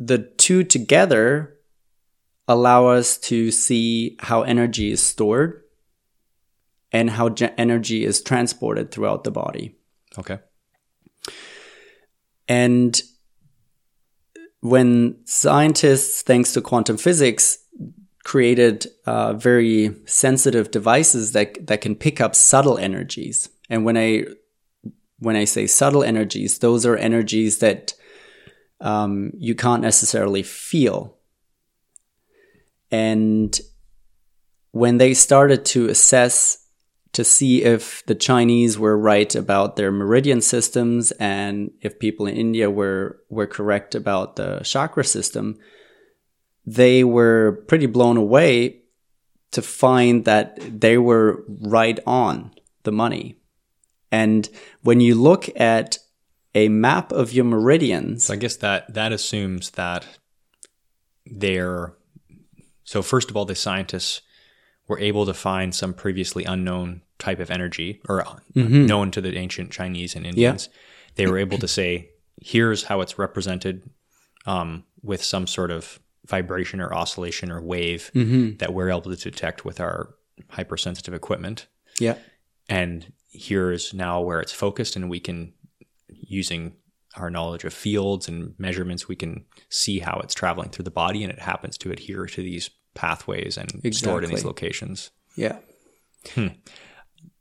the two together allow us to see how energy is stored and how ge- energy is transported throughout the body. okay, And when scientists, thanks to quantum physics, created uh, very sensitive devices that that can pick up subtle energies, and when I when I say subtle energies, those are energies that um, you can't necessarily feel. And when they started to assess to see if the Chinese were right about their meridian systems and if people in India were were correct about the chakra system, they were pretty blown away to find that they were right on the money. And when you look at a map of your meridians, so I guess that that assumes that they're so first of all, the scientists were able to find some previously unknown type of energy or uh, Mm-hmm. known to the ancient Chinese and Indians. They were able to say, here's how it's represented um, with some sort of vibration or oscillation or wave that we're able to detect with our hypersensitive equipment. Yeah. And here's now where it's focused, and we can, using our knowledge of fields and measurements, we can see how it's traveling through the body, and it happens to adhere to these pathways and stored in these locations. Yeah.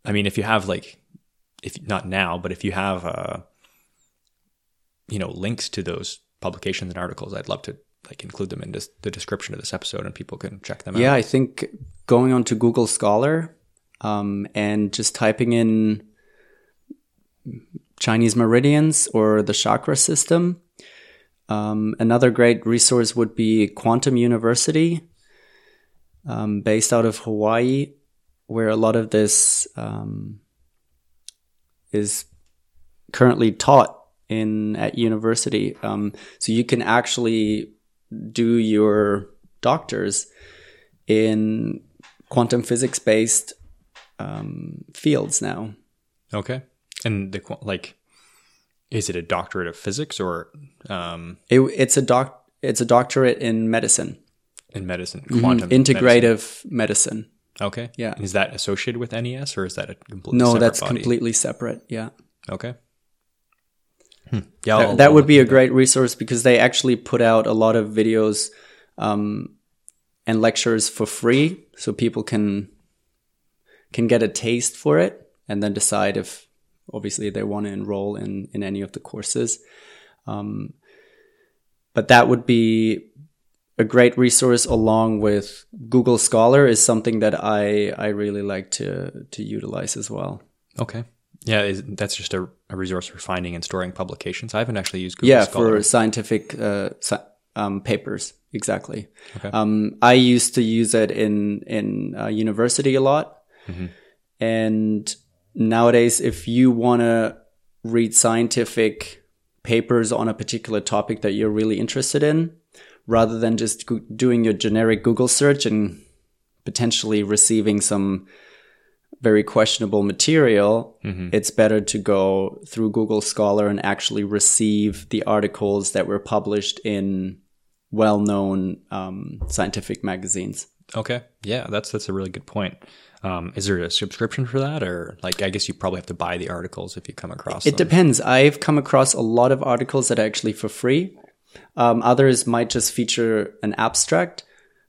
I mean, if you have like, if not now, but if you have, uh, you know, links to those publications and articles, I'd love to like include them in this, the description of this episode, and people can check them out. Yeah. I think going on to Google Scholar um, and just typing in Chinese meridians or the chakra system. Um, another great resource would be Quantum University, um, based out of Hawaii, where a lot of this um, is currently taught in at university. Um, so you can actually do your doctors in quantum physics based um, fields now. Okay. And the like, is it a doctorate of physics or um, It, it's a doc. It's a doctorate in medicine, in medicine, quantum medicine? integrative medicine. Okay. Yeah. Is that associated with NES or is that a completely No, separate that's body? completely separate. Yeah, Okay. Hmm. Yeah, that, I'll- that I'll would be a into great resource because they actually put out a lot of videos um, and lectures for free, so people can can get a taste for it and then decide if obviously they want to enroll in in any of the courses. Um, but that would be a great resource along with Google Scholar is something that I I really like to to utilize as well. Okay. Yeah, is, that's just a, a resource for finding and storing publications. I haven't actually used Google yeah Scholar. for scientific uh, sci- um, papers exactly Okay. um, i used to use it in in uh, university a lot Mm-hmm. and nowadays if you want to read scientific papers on a particular topic that you're really interested in rather than just go- doing your generic google search and potentially receiving some very questionable material, it's better to go through Google Scholar and actually receive the articles that were published in well-known um, scientific magazines. Okay. Yeah, that's that's a really good point. Um, is there a subscription for that, or like I guess you probably have to buy the articles if you come across It them. depends. I've come across a lot of articles that are actually for free. Um, others might just feature an abstract,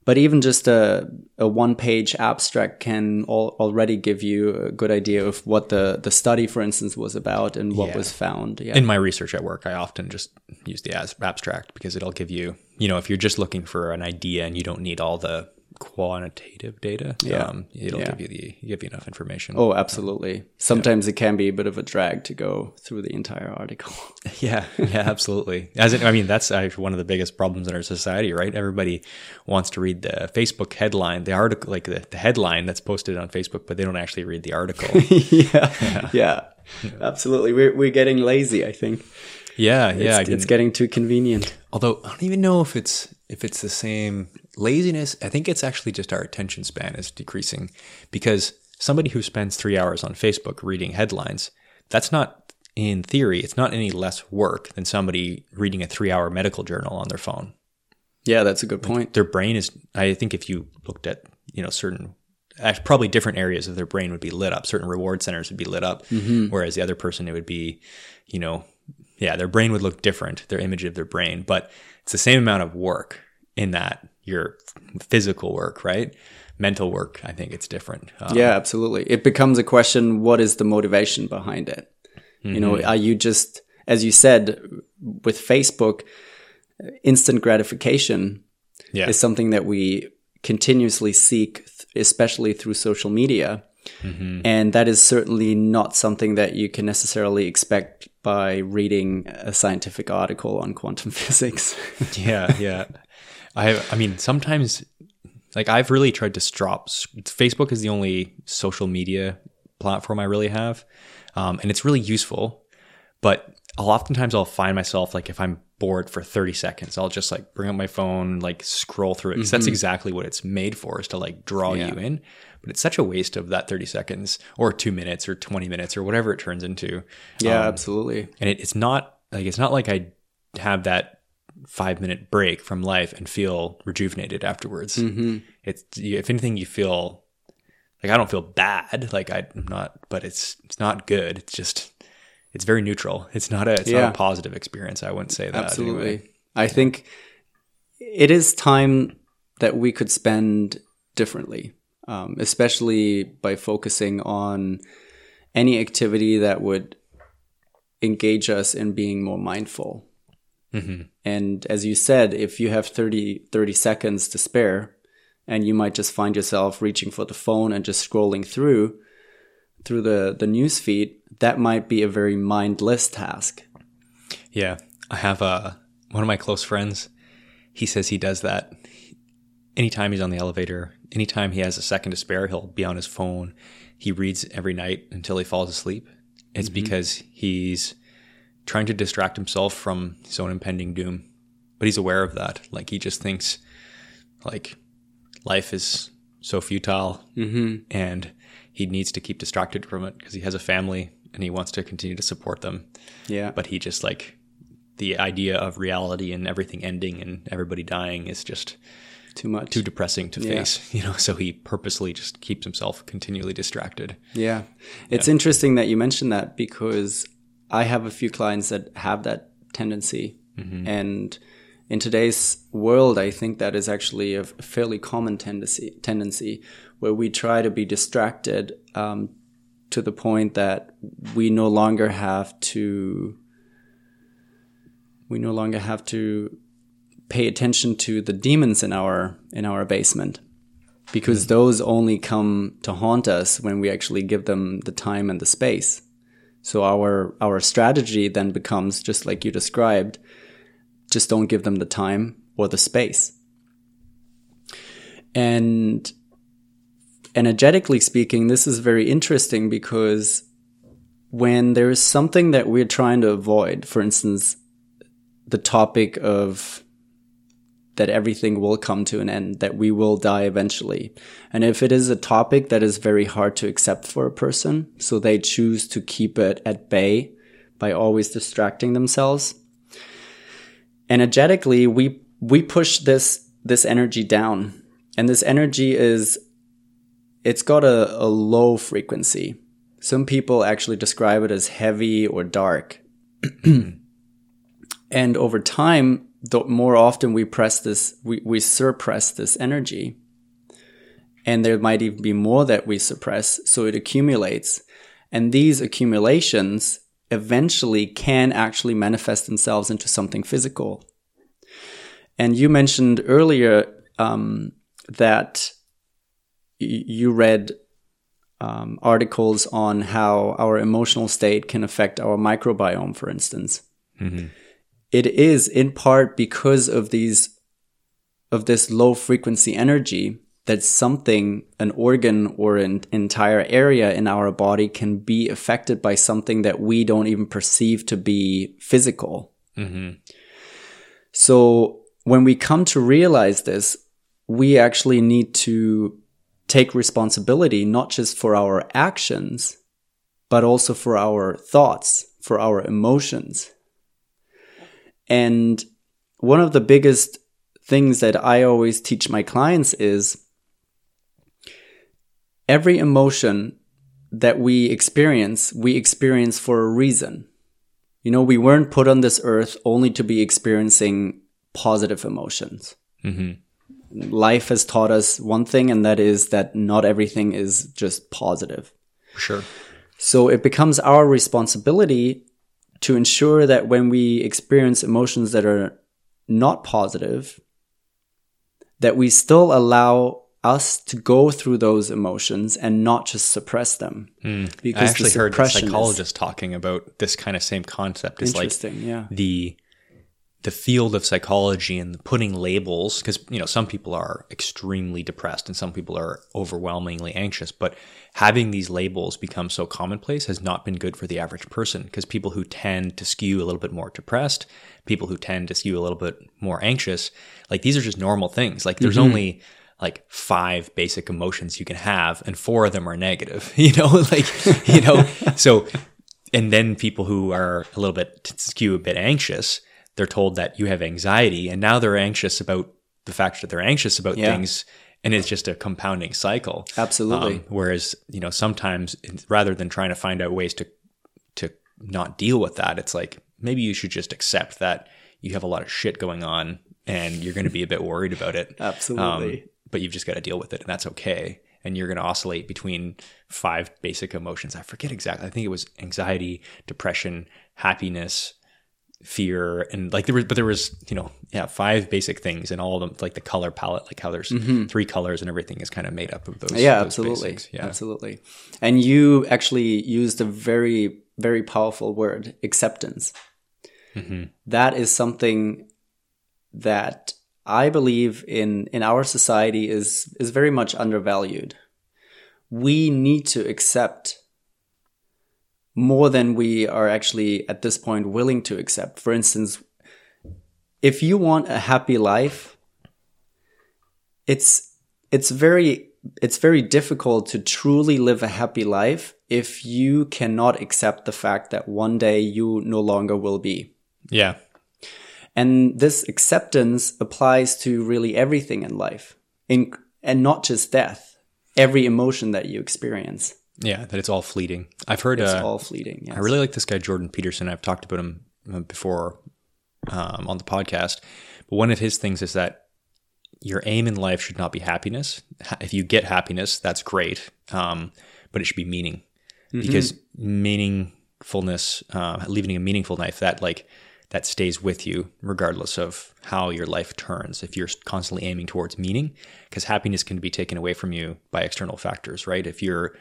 but even just a, a one-page abstract can al- already give you a good idea of what the, the study, for instance, was about and what Yeah. was found. Yeah. In my research at work, I often just use the as- abstract because it'll give you, you know, if you're just looking for an idea and you don't need all the quantitative data, Yeah. um, it'll Yeah. give you the give you enough information. Oh, absolutely. Sometimes it can be a bit of a drag to go through the entire article. <laughs> Yeah, yeah, absolutely. As in, I mean, that's actually one of the biggest problems in our society, right? Everybody wants to read the Facebook headline, the article, like the, the headline that's posted on Facebook, but they don't actually read the article. <laughs> yeah, <laughs> yeah, absolutely. We're we're getting lazy. I think. yeah, yeah. It's, it's getting too convenient. although I don't even know if it's if it's the same laziness. I think it's actually just our attention span is decreasing because somebody who spends three hours on Facebook reading headlines, that's not in theory, it's not any less work than somebody reading a three-hour medical journal on their phone. Yeah, that's a good point. their brain is i think if you looked at you know certain probably different areas of their brain would be lit up certain reward centers would be lit up mm-hmm. whereas the other person it would be you know yeah their brain would look different their image of their brain but it's the same amount of work in that your physical work right mental work i think it's different um, Yeah, absolutely. It becomes a question: what is the motivation behind it? You know, are you just, as you said, with Facebook, instant gratification yeah is something that we continuously seek, especially through social media. And that is certainly not something that you can necessarily expect by reading a scientific article on quantum <laughs> physics. yeah, yeah. I I mean sometimes like I've really tried to stop Facebook is the only social media platform I really have. Um, and it's really useful, but I'll oftentimes I'll find myself like if I'm bored for 30 seconds, I'll just like bring up my phone, like scroll through it. because that's exactly what it's made for is to like draw Yeah. you in. But it's such a waste of that 30 seconds or two minutes or 20 minutes or whatever it turns into. yeah, Um, absolutely. and it, it's not like it's not like I have that five minute break from life and feel rejuvenated afterwards. Mm-hmm. It's if anything, you feel like I don't feel bad. Like I'm not, but it's it's not good. It's just it's very neutral. It's not a it's Yeah. not a positive experience. I wouldn't say that. Absolutely. anyway. I think it is time that we could spend differently, um, especially by focusing on any activity that would engage us in being more mindful. Mhm. And as you said, if you have 30, 30 seconds to spare and you might just find yourself reaching for the phone and just scrolling through through the, the news feed, that might be a very mindless task. Yeah, I have a one of my close friends. He says he does that anytime he's on the elevator. Anytime he has a second to spare, he'll be on his phone. He reads every night until he falls asleep. It's mm-hmm. because he's trying to distract himself from his own impending doom, but he's aware of that. Like he just thinks, like life is so futile, Mm-hmm. and he needs to keep distracted from it because he has a family and he wants to continue to support them Yeah. but he just like the idea of reality and everything ending and everybody dying is just too much. too depressing to Yeah. face <laughs> you know so he purposely just keeps himself continually distracted Yeah. It's interesting that you mentioned that because I have a few clients that have that tendency. And in today's world, I think that is actually a fairly common tendency, tendency where we try to be distracted um, to the point that we no longer have to we no longer have to pay attention to the demons in our in our basement because those only come to haunt us when we actually give them the time and the space. So our our strategy then becomes just like you described, just don't give them the time or the space. And energetically speaking, this is very interesting because when there is something that we're trying to avoid, for instance, the topic of that everything will come to an end, that we will die eventually. And if it is a topic that is very hard to accept for a person, so they choose to keep it at bay by always distracting themselves, energetically, we, we push this, this energy down. And this energy is, it's got a, a low frequency. Some people actually describe it as heavy or dark. <clears throat> and over time, the more often we press this, we, we suppress this energy. And there might even be more that we suppress, so it accumulates. And these accumulations eventually can actually manifest themselves into something physical. And you mentioned earlier um, that y- you read um, articles on how our emotional state can affect our microbiome, for instance it is in part because of these of this low frequency energy that something an organ or an entire area in our body can be affected by something that we don't even perceive to be physical. Mm-hmm. So when we come to realize this we actually need to take responsibility not just for our actions but also for our thoughts for our emotions and one of the biggest things that I always teach my clients is every emotion that we experience, we experience for a reason. You know, we weren't put on this earth only to be experiencing positive emotions. Mm-hmm. Life has taught us one thing, and that is that not everything is just positive. sure So it becomes our responsibility to ensure that when we experience emotions that are not positive, that we still allow us to go through those emotions and not just suppress them. Hmm. I Because actually the heard a suppression is- psychologist talking about this kind of same concept. It's like Interesting, yeah. the the field of psychology and putting labels because you know some people are extremely depressed and some people are overwhelmingly anxious but having these labels become so commonplace has not been good for the average person because people who tend to skew a little bit more depressed people who tend to skew a little bit more anxious like these are just normal things. Like there's mm-hmm. only like five basic emotions you can have and four of them are negative <laughs> you know <laughs> like you know? <laughs> So and then people who are a little bit skew a bit anxious they're told that you have anxiety and now they're anxious about the fact that they're anxious about Yeah. things and it's just a compounding cycle Absolutely. Um, whereas you know sometimes rather than trying to find out ways to to not deal with that it's like maybe you should just accept that you have a lot of shit going on and you're going to be a bit worried about it <laughs> Absolutely. Um, but you've just got to deal with it and that's okay and you're going to oscillate between five basic emotions i forget exactly i think it was anxiety depression happiness fear and like there was but there was you know yeah five basic things and all of them like the color palette like how there's mm-hmm. three colors and everything is kind of made up of those yeah, those absolutely. basics. yeah Absolutely. And you actually used a very, very powerful word, acceptance. Mm-hmm. That is something that I believe in in our society is is very much undervalued. We need to accept more than we are actually at this point willing to accept. For instance, if you want a happy life, it's it's very it's very difficult to truly live a happy life if you cannot accept the fact that one day you no longer will be. yeah And this acceptance applies to really everything in life, in, and not just death. Every emotion that you experience, yeah that it's all fleeting i've heard it's uh, all fleeting. Yes. I really like this guy Jordan Peterson. I've talked about him before um, on the podcast. But one of his things is that your aim in life should not be happiness. If you get happiness, that's great, um, but it should be meaning, because meaningfulness, uh, living a meaningful life, that like that stays with you regardless of how your life turns. If you're constantly aiming towards meaning, because happiness can be taken away from you by external factors, right? If your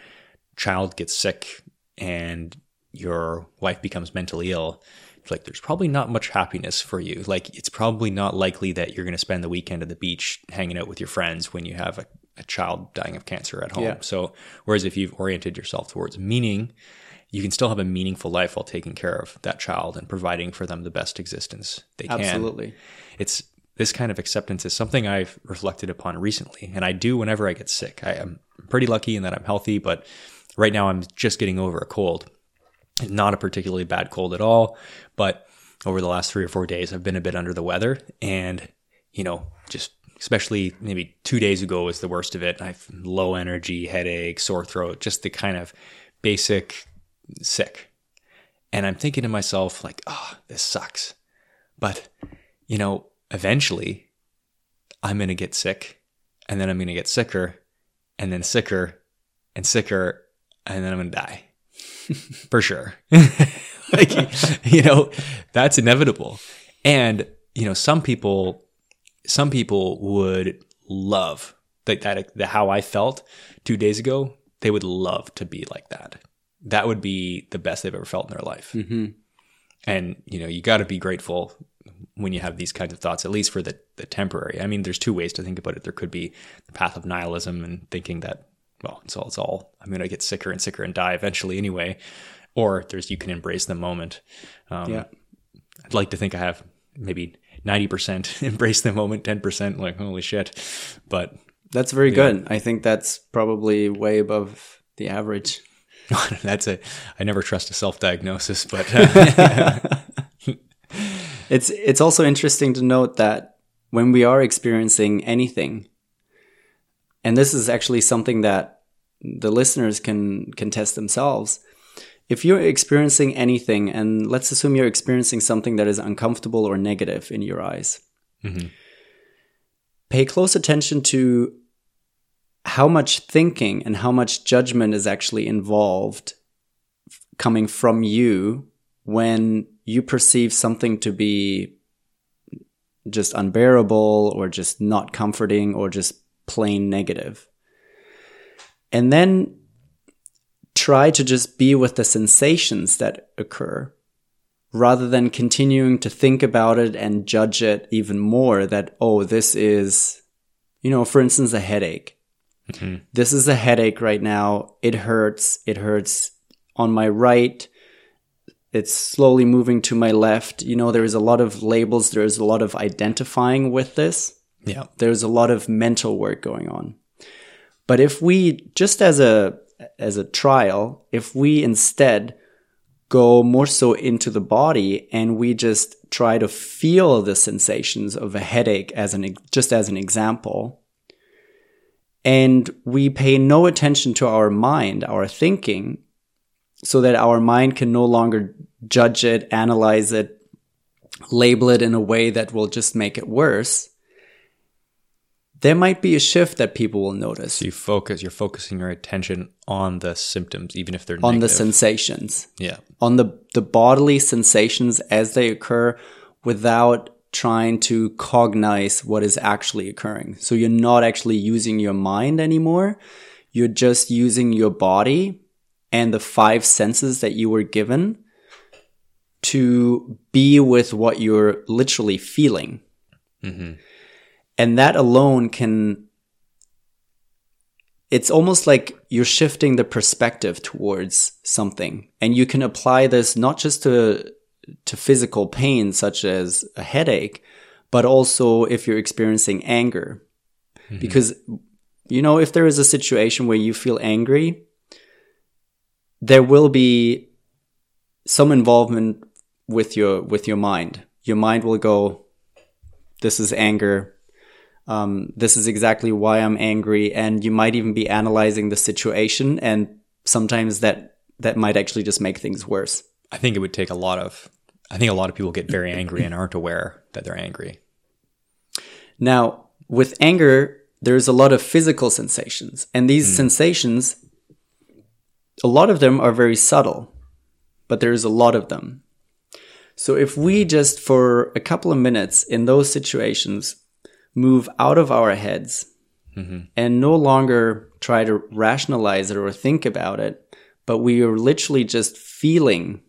child gets sick and your wife becomes mentally ill, it's like there's probably not much happiness for you. Like it's probably not likely that you're going to spend the weekend at the beach hanging out with your friends when you have a, a child dying of cancer at home. Yeah. So whereas if you've oriented yourself towards meaning, you can still have a meaningful life while taking care of that child and providing for them the best existence they can Absolutely. it's this kind of acceptance is something I've reflected upon recently, and I do whenever I get sick. I am pretty lucky in that I'm healthy, but right now I'm just getting over a cold. Not a particularly bad cold at all, but over the last three or four days, I've been a bit under the weather, and you know, just especially maybe two days ago was the worst of it. I've low energy, headache, sore throat, just the kind of basic sick. And I'm thinking to myself, like, oh, this sucks. But, you know, eventually I'm going to get sick and then I'm going to get sicker and then sicker and sicker and then I'm going to die <laughs> for sure. <laughs> like, you know, that's inevitable. And, you know, some people, some people would love that, that, the, how I felt two days ago. They would love to be like that. That would be the best they've ever felt in their life. hmm And, you know, you got to be grateful when you have these kinds of thoughts, at least for the, the temporary. I mean, there's two ways to think about it. There could be the path of nihilism and thinking that, well, it's all, it's all, I'm going to get sicker and sicker and die eventually anyway. Or there's, you can embrace the moment. Um, Yeah. I'd like to think I have maybe 90% <laughs> embrace the moment, 10% like, holy shit. But That's very good. I think that's probably way above the average. <laughs> that's a, I never trust a self diagnosis, but uh, <laughs> It's it's also interesting to note that when we are experiencing anything, and this is actually something that the listeners can can test themselves. If you're experiencing anything, and let's assume you're experiencing something that is uncomfortable or negative in your eyes, mm-hmm. pay close attention to how much thinking and how much judgment is actually involved coming from you when you perceive something to be just unbearable or just not comforting or just plain negative. And then try to just be with the sensations that occur rather than continuing to think about it and judge it even more that, oh, this is, you know, for instance, a headache. Mm-hmm. This is a headache right now. It hurts. It hurts on my right it's slowly moving to my left. You know, there is a lot of labels, there is a lot of identifying with this. Yeah. There's a lot of mental work going on. But if we just as a as a trial, if we instead go more so into the body and we just try to feel the sensations of a headache as an just as an example and we pay no attention to our mind our thinking so that our mind can no longer judge it analyze it label it in a way that will just make it worse there might be a shift that people will notice So you focus, you're focusing your attention on the symptoms, even if they're on the sensations yeah. on the, the bodily sensations as they occur without trying to cognize what is actually occurring. So you're not actually using your mind anymore. You're just using your body and the five senses that you were given to be with what you're literally feeling. Mm-hmm. And that alone can it's almost like you're shifting the perspective towards something. And you can apply this not just to to physical pain such as a headache but also if you're experiencing anger. Mm-hmm. Because you know if there is a situation where you feel angry there will be some involvement with your with your mind. Your mind will go this is anger um, this is exactly why I'm angry, and you might even be analyzing the situation, and sometimes that that might actually just make things worse. I think it would take a lot of. I think a lot of people get very angry and aren't aware that they're angry. Now, with anger, there's a lot of physical sensations, and these sensations, a lot of them are very subtle, but there's a lot of them. So if we just for a couple of minutes in those situations move out of our heads mm-hmm. and no longer try to rationalize it or think about it, but we are literally just feeling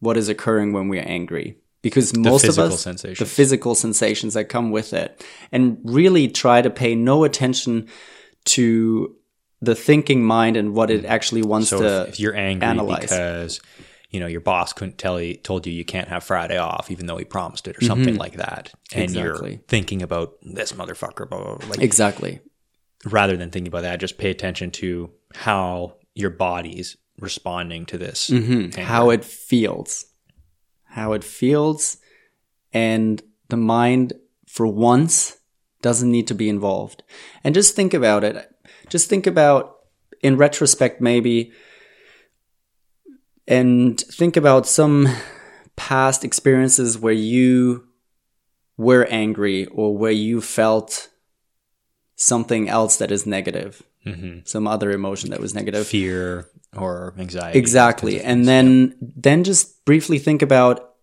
what is occurring when we are angry. Because most of physical us, sensations. the physical sensations that come with it, and really try to pay no attention to the thinking mind and what it mm. actually wants So to if, if you're angry analyze. because you know your boss couldn't tell you told you you can't have Friday off even though he promised it or something like that, and Mm-hmm. Exactly. you're thinking about this motherfucker, blah, blah, blah, like exactly. rather than thinking about that, just pay attention to how your body's responding to this. Mm-hmm. how it feels how it feels and the mind for once doesn't need to be involved and just think about it just think about in retrospect maybe and think about some past experiences where you were angry or where you felt something else that is negative. Mm-hmm. Some other emotion that was negative. Fear or anxiety. exactly. And then then just briefly think about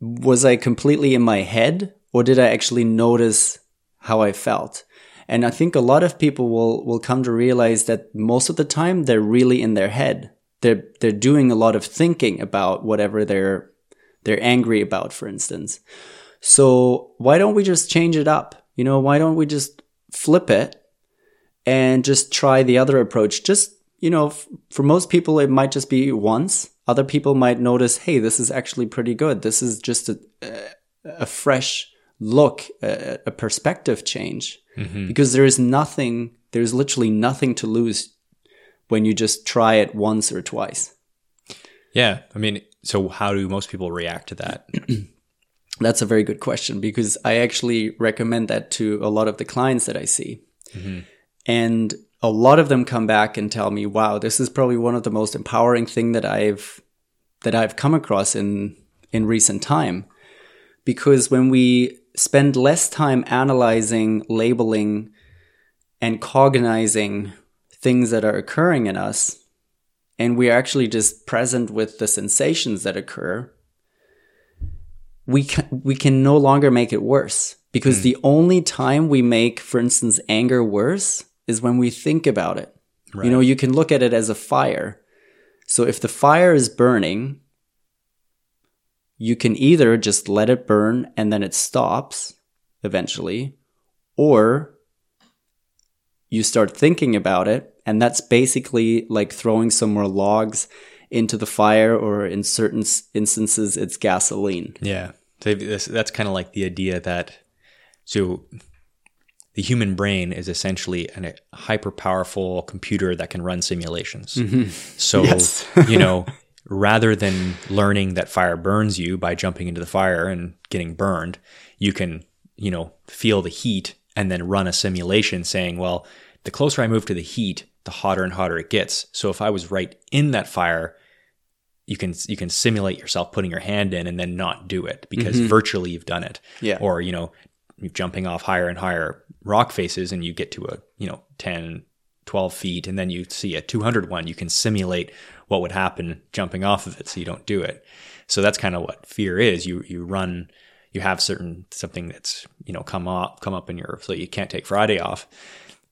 was i completely in my head or did i actually notice how i felt? And i think a lot of people will will come to realize that most of the time they're really in their head they're they're doing a lot of thinking about whatever they're they're angry about for instance so why don't we just change it up you know why don't we just flip it and just try the other approach. Just, you know, f- for most people, it might just be once. Other people might notice, hey, this is actually pretty good. This is just a, a fresh look, a, a perspective change. Mm-hmm. Because there is nothing, there's literally nothing to lose when you just try it once or twice. Yeah, I mean, so how do most people react to that? <clears throat> That's a very good question because I actually recommend that to a lot of the clients that I see. Mm-hmm. And a lot of them come back and tell me, "Wow, this is probably one of the most empowering thing that I've that I've come across in in recent time." Because when we spend less time analyzing, labeling and cognizing things that are occurring in us and we are actually just present with the sensations that occur, we can, we can no longer make it worse because hmm. the only time we make, for instance, anger worse is when we think about it. You know, you can look at it as a fire. So if the fire is burning, you can either just let it burn and then it stops eventually, or you start thinking about it. And that's basically like throwing some more logs into the fire, or in certain instances, it's gasoline. Yeah, so that's kind of like the idea that so the human brain is essentially an, a hyper powerful computer that can run simulations. Mm-hmm. So Yes. you know, <laughs> rather than learning that fire burns you by jumping into the fire and getting burned, you can, you know, feel the heat and then run a simulation saying, well, the closer I move to the heat, the hotter and hotter it gets. So if I was right in that fire, you can you can simulate yourself putting your hand in and then not do it because mm-hmm. virtually you've done it. Yeah. Or you know, you're jumping off higher and higher rock faces and you get to a you know 10, 12 feet and then you see a 200 one. You can simulate what would happen jumping off of it so you don't do it. So that's kind of what fear is. You you run you have certain something that's you know come up come up in your so you can't take Friday off,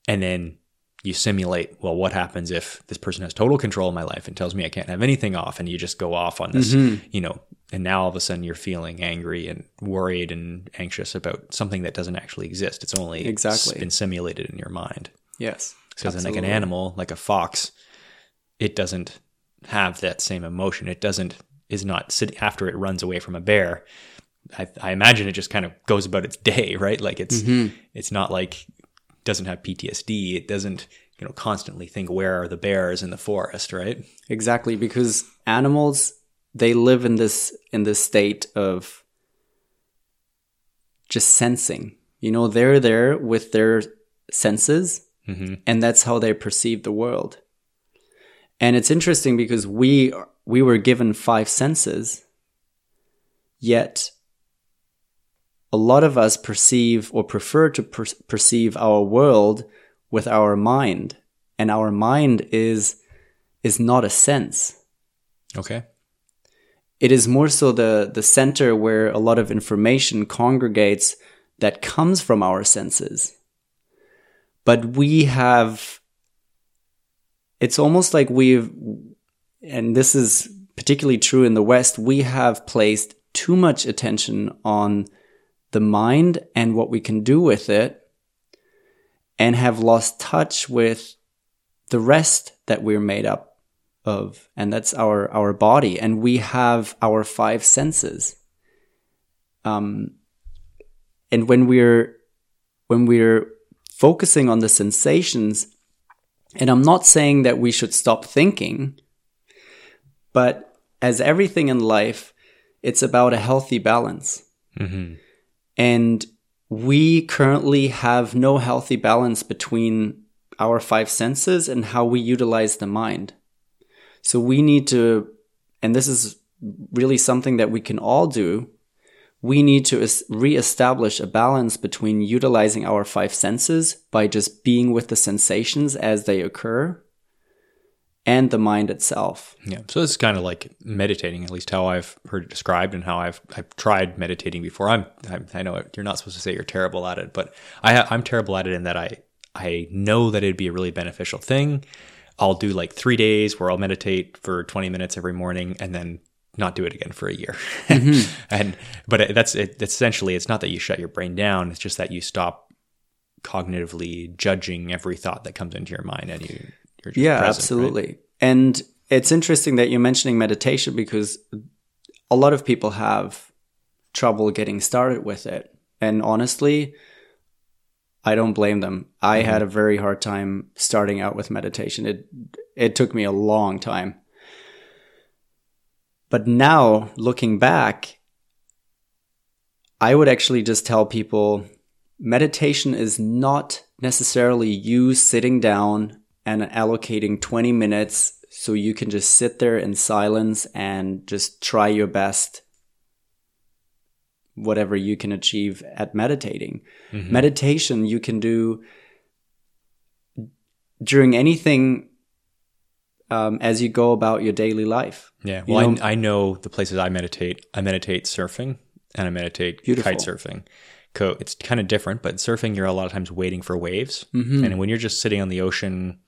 and then you simulate well what happens if this person has total control of my life and tells me I can't have anything off, and you just go off on this mm-hmm. you know, and now all of a sudden you're feeling angry and worried and anxious about something that doesn't actually exist. It's only exactly been simulated in your mind. Yes, because then like an animal like a fox, it doesn't have that same emotion. It doesn't is not sitting after it runs away from a bear. I, I imagine it just kind of goes about its day, <laughs> right? Like it's mm-hmm. it's not like doesn't have PTSD. It doesn't you know constantly think where are the bears in the forest, right? Exactly, because animals they live in this in this state of just sensing. You know, they're there with their senses, mm-hmm. and that's how they perceive the world. And it's interesting because we we were given five senses, yet a lot of us perceive or prefer to per- perceive our world with our mind, and our mind is is not a sense. Okay. It is more so the the center where a lot of information congregates that comes from our senses. But we have it's almost like we've, and this is particularly true in the West, we have placed too much attention on the mind and what we can do with it, and have lost touch with the rest that we're made up of, and that's our our body, and we have our five senses. Um, and when we're when we're focusing on the sensations and I'm not saying that we should stop thinking, but as everything in life, it's about a healthy balance. Mm-hmm. And we currently have no healthy balance between our five senses and how we utilize the mind. So we need to, and this is really something that we can all do, we need to re-establish a balance between utilizing our five senses by just being with the sensations as they occur and the mind itself. Yeah. So it's kind of like meditating, at least how I've heard it described and how I've I've tried meditating before. I'm, I'm i know you're not supposed to say you're terrible at it, but I ha- I'm terrible at it in that I I know that it'd be a really beneficial thing. I'll do like three days where I'll meditate for 20 minutes every morning and then not do it again for a year. <laughs> Mm-hmm. and but that's it, essentially it's not that you shut your brain down; it's just that you stop cognitively judging every thought that comes into your mind, and you yeah, present, absolutely. Right? And it's interesting that you're mentioning meditation because a lot of people have trouble getting started with it, and honestly. I don't blame them. I mm-hmm. had a very hard time starting out with meditation. It it took me a long time but now looking back, I would actually just tell people meditation is not necessarily you sitting down and allocating 20 minutes so you can just sit there in silence and just try your best whatever you can achieve at meditating. Mm-hmm. Meditation you can do during anything um, as you go about your daily life. Yeah. Well, know, I, I, know the places I meditate. I meditate surfing and I meditate beautiful. kite surfing. It's kind of different, but surfing, you're a lot of times waiting for waves. Mm-hmm. And when you're just sitting on the ocean,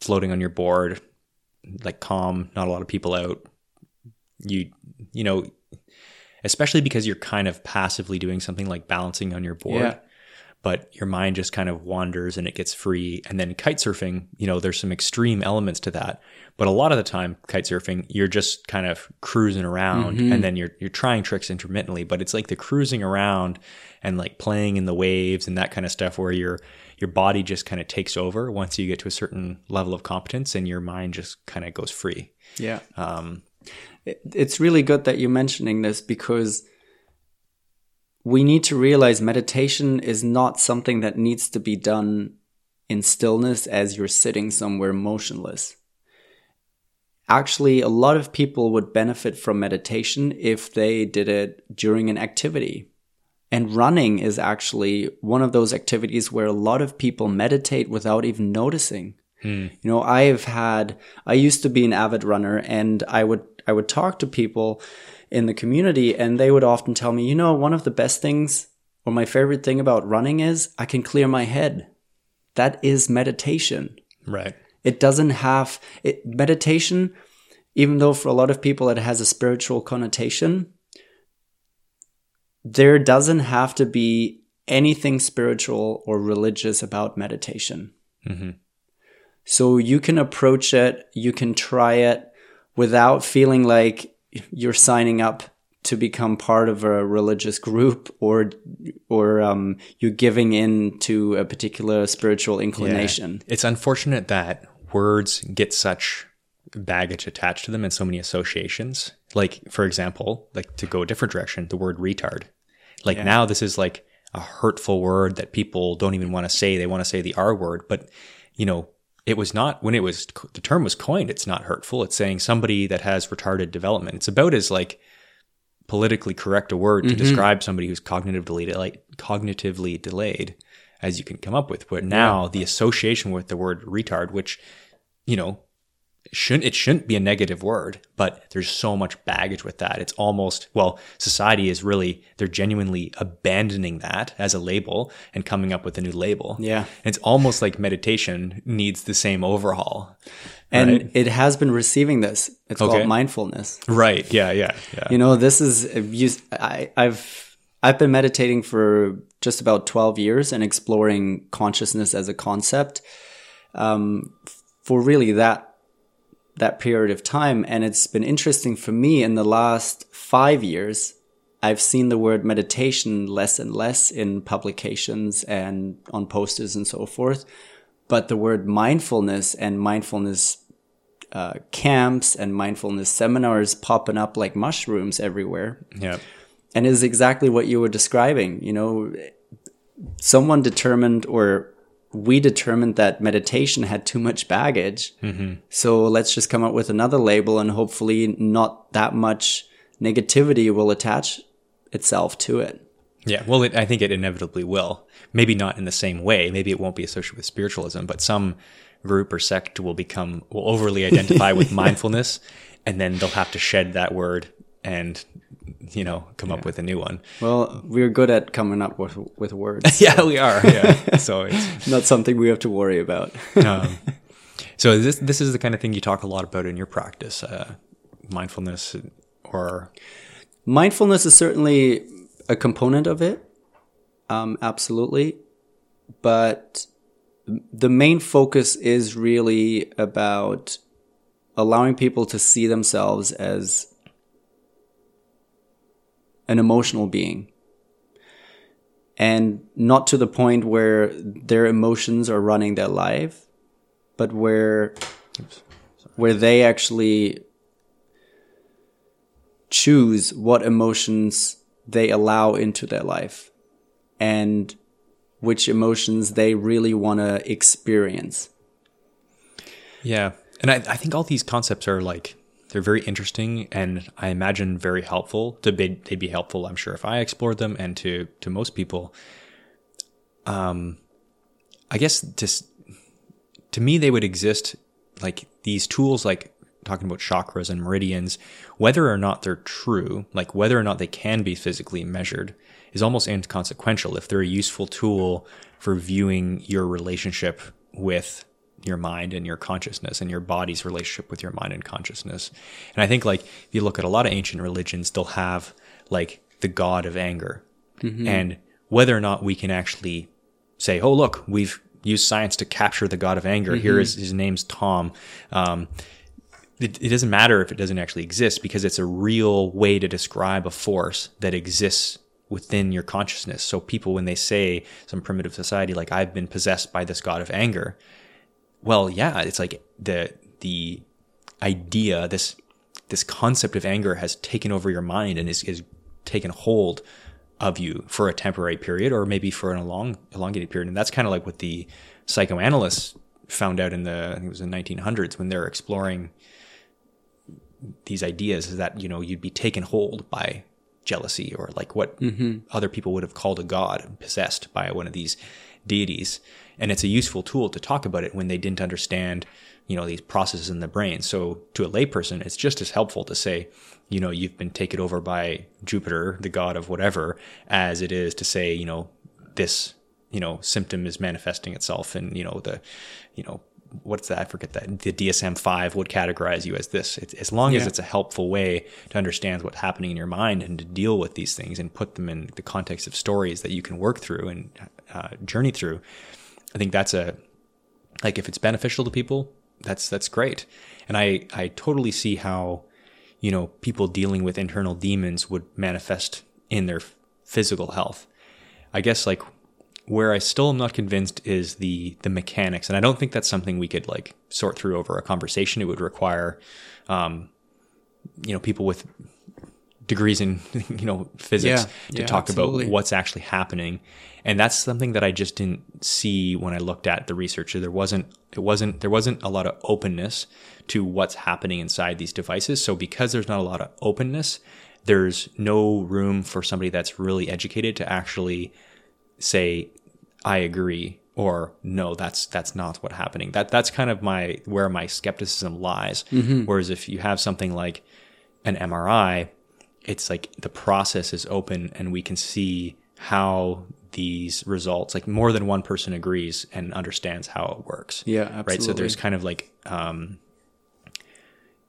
floating on your board, like calm, not a lot of people out, you, you know, especially because you're kind of passively doing something like balancing on your board. Yeah but your mind just kind of wanders and it gets free. And then kite surfing, you know, there's some extreme elements to that. But a lot of the time, kite surfing, you're just kind of cruising around mm-hmm. and then you're you're trying tricks intermittently, but it's like the cruising around and like playing in the waves and that kind of stuff where you're your body just kind of takes over once you get to a certain level of competence and your mind just kind of goes free. Yeah. Um, it, it's really good that you're mentioning this because we need to realize meditation is not something that needs to be done in stillness as you're sitting somewhere motionless. Actually, a lot of people would benefit from meditation if they did it during an activity. And running is actually one of those activities where a lot of people meditate without even noticing. Hmm. You know, I've had, I used to be an avid runner and I would, I would talk to people in the community and they would often tell me, you know, one of the best things or my favorite thing about running is I can clear my head. That is meditation. Right. It doesn't have it, meditation, even though for a lot of people it has a spiritual connotation, there doesn't have to be anything spiritual or religious about meditation. Mm-hmm. So you can approach it, you can try it without feeling like you're signing up to become part of a religious group or or um, you're giving in to a particular spiritual inclination. Yeah. It's unfortunate that words get such baggage attached to them and so many associations. Like for example, like to go a different direction, the word retard. Like yeah. now this is like a hurtful word that people don't even want to say. They want to say the R word, but you know, it was not when it was the term was coined it's not hurtful it's saying somebody that has retarded development it's about as like politically correct a word to mm-hmm. describe somebody who's cognitively delayed, cognitively delayed as you can come up with. But now yeah. the association with the word retard, which you know shouldn't it shouldn't be a negative word, but there's so much baggage with that. It's almost well, society is really they're genuinely abandoning that as a label and coming up with a new label. Yeah. And it's almost like meditation needs the same overhaul. And right? it has been receiving this. It's okay. called mindfulness. Right. Yeah, yeah, yeah. You know, this is I I've I've been meditating for just about 12 years and exploring consciousness as a concept um, for really that that period of time. And it's been interesting for me in the last five years. I've seen the word meditation less and less in publications and on posters and so forth. But the word mindfulness and mindfulness uh, camps and mindfulness seminars popping up like mushrooms everywhere. Yeah. And is exactly what you were describing. You know, someone determined or we determined that meditation had too much baggage. Mm-hmm. So let's just come up with another label and hopefully not that much negativity will attach itself to it. Yeah, well, it, I think it inevitably will. Maybe not in the same way. Maybe it won't be associated with spiritualism, but some group or sect will become, will overly identify with <laughs> mindfulness, and then they'll have to shed that word and you know come yeah. up with a new one. Well we're good at coming up with with words. <laughs> Yeah we are yeah. <laughs> So it's not something we have to worry about. Um, <laughs> so this this is the kind of thing you talk a lot about in your practice uh, mindfulness or? Mindfulness is certainly a component of it um, absolutely. But the main focus is really about allowing people to see themselves as an emotional being. And not to the point where their emotions are running their life, but where where they actually choose what emotions they allow into their life and which emotions they really want to experience. Yeah. And I, I think all these concepts are like they're very interesting and I imagine very helpful. To be, they'd be helpful, I'm sure, if I explored them, and to to most people. Um, I guess just to me, they would exist like these tools, like talking about chakras and meridians, whether or not they're true, like whether or not they can be physically measured, is almost inconsequential if they're a useful tool for viewing your relationship with your mind and your consciousness and your body's relationship with your mind and consciousness. And I think like if you look at a lot of ancient religions, they'll have like the god of anger. Mm-hmm. And whether or not we can actually say, oh, look, we've used science to capture the god of anger. Mm-hmm. Here is his name's Tom. Um, it, it, doesn't matter if it doesn't actually exist because it's a real way to describe a force that exists within your consciousness. So people, when they say some primitive society, like I've been possessed by this god of anger, well, yeah, it's like the the idea, this this concept of anger has taken over your mind and is, is taken hold of you for a temporary period or maybe for an long elongated period. And that's kind of like what the psychoanalysts found out in the I think it was the 1900s when they're exploring these ideas is that you know you'd be taken hold by jealousy or like what mm-hmm. other people would have called a god possessed by one of these deities and it's a useful tool to talk about it when they didn't understand you know these processes in the brain so to a layperson it's just as helpful to say you know you've been taken over by jupiter the god of whatever as it is to say you know this you know symptom is manifesting itself and you know the you know what's that? I forget that. The DSM 5 would categorize you as this. It's, as long yeah. as it's a helpful way to understand what's happening in your mind and to deal with these things and put them in the context of stories that you can work through and uh, journey through. I think that's a, like, if it's beneficial to people, that's, that's great. And I, I totally see how, you know, people dealing with internal demons would manifest in their physical health. I guess, like, where I still am not convinced is the the mechanics, and I don't think that's something we could like sort through over a conversation. It would require, um, you know, people with degrees in <laughs> you know physics yeah, to yeah, talk absolutely. about what's actually happening, and that's something that I just didn't see when I looked at the research. There wasn't it wasn't there wasn't a lot of openness to what's happening inside these devices. So because there's not a lot of openness, there's no room for somebody that's really educated to actually say I agree or no that's that's not what's happening that that's kind of my where my skepticism lies mm-hmm. whereas if you have something like an MRI it's like the process is open and we can see how these results like more than one person agrees and understands how it works yeah absolutely. right so there's kind of like um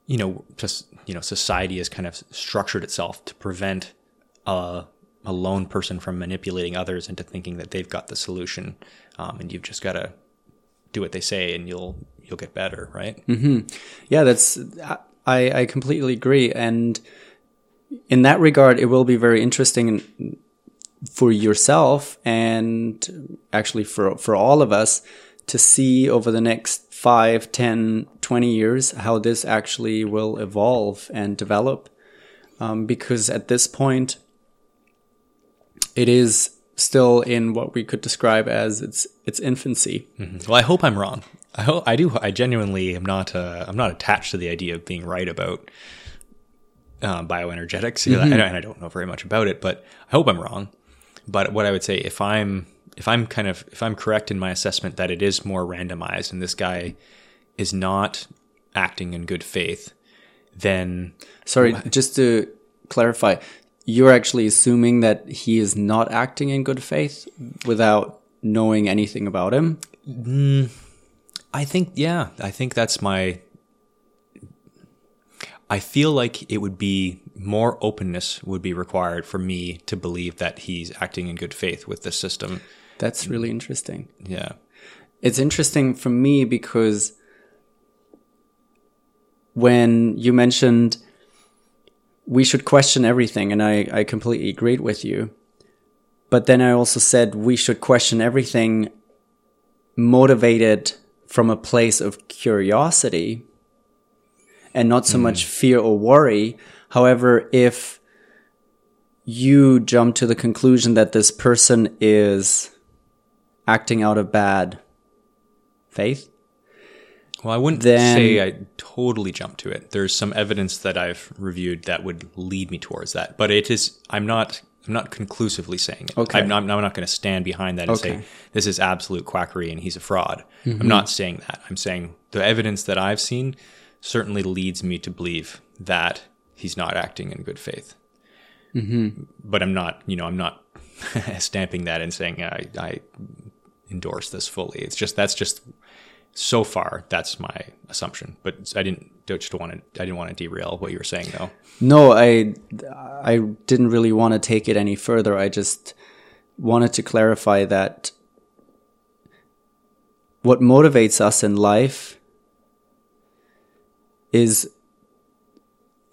you know just you know society has kind of structured itself to prevent a a lone person from manipulating others into thinking that they've got the solution, um, and you've just got to do what they say, and you'll you'll get better, right? Mm-hmm. Yeah, that's I I completely agree, and in that regard, it will be very interesting for yourself and actually for for all of us to see over the next 5 10 20 years how this actually will evolve and develop um, because at this point it is still in what we could describe as its its infancy. Mm-hmm. Well, I hope I'm wrong. I hope I do. I genuinely am not. Uh, I'm not attached to the idea of being right about uh, bioenergetics, mm-hmm. and I don't know very much about it. But I hope I'm wrong. But what I would say, if I'm if I'm kind of if I'm correct in my assessment that it is more randomized, and this guy is not acting in good faith, then sorry, just to clarify you're actually assuming that he is not acting in good faith without knowing anything about him. Mm, I think, yeah, I think that's my. I feel like it would be more openness would be required for me to believe that he's acting in good faith with the system. That's really interesting. Yeah. It's interesting for me because when you mentioned we should question everything, and I, I completely agreed with you. But then I also said we should question everything motivated from a place of curiosity and not so mm. much fear or worry. However, if you jump to the conclusion that this person is acting out of bad faith, well, I wouldn't then, say I totally jump to it. There's some evidence that I've reviewed that would lead me towards that, but it is. I'm not. I'm not conclusively saying it. Okay. I'm not, I'm not going to stand behind that and okay. say this is absolute quackery and he's a fraud. Mm-hmm. I'm not saying that. I'm saying the evidence that I've seen certainly leads me to believe that he's not acting in good faith. Mm-hmm. But I'm not. You know, I'm not <laughs> stamping that and saying I, I endorse this fully. It's just that's just so far that's my assumption but i didn't just want to i didn't want to derail what you were saying though no i i didn't really want to take it any further i just wanted to clarify that what motivates us in life is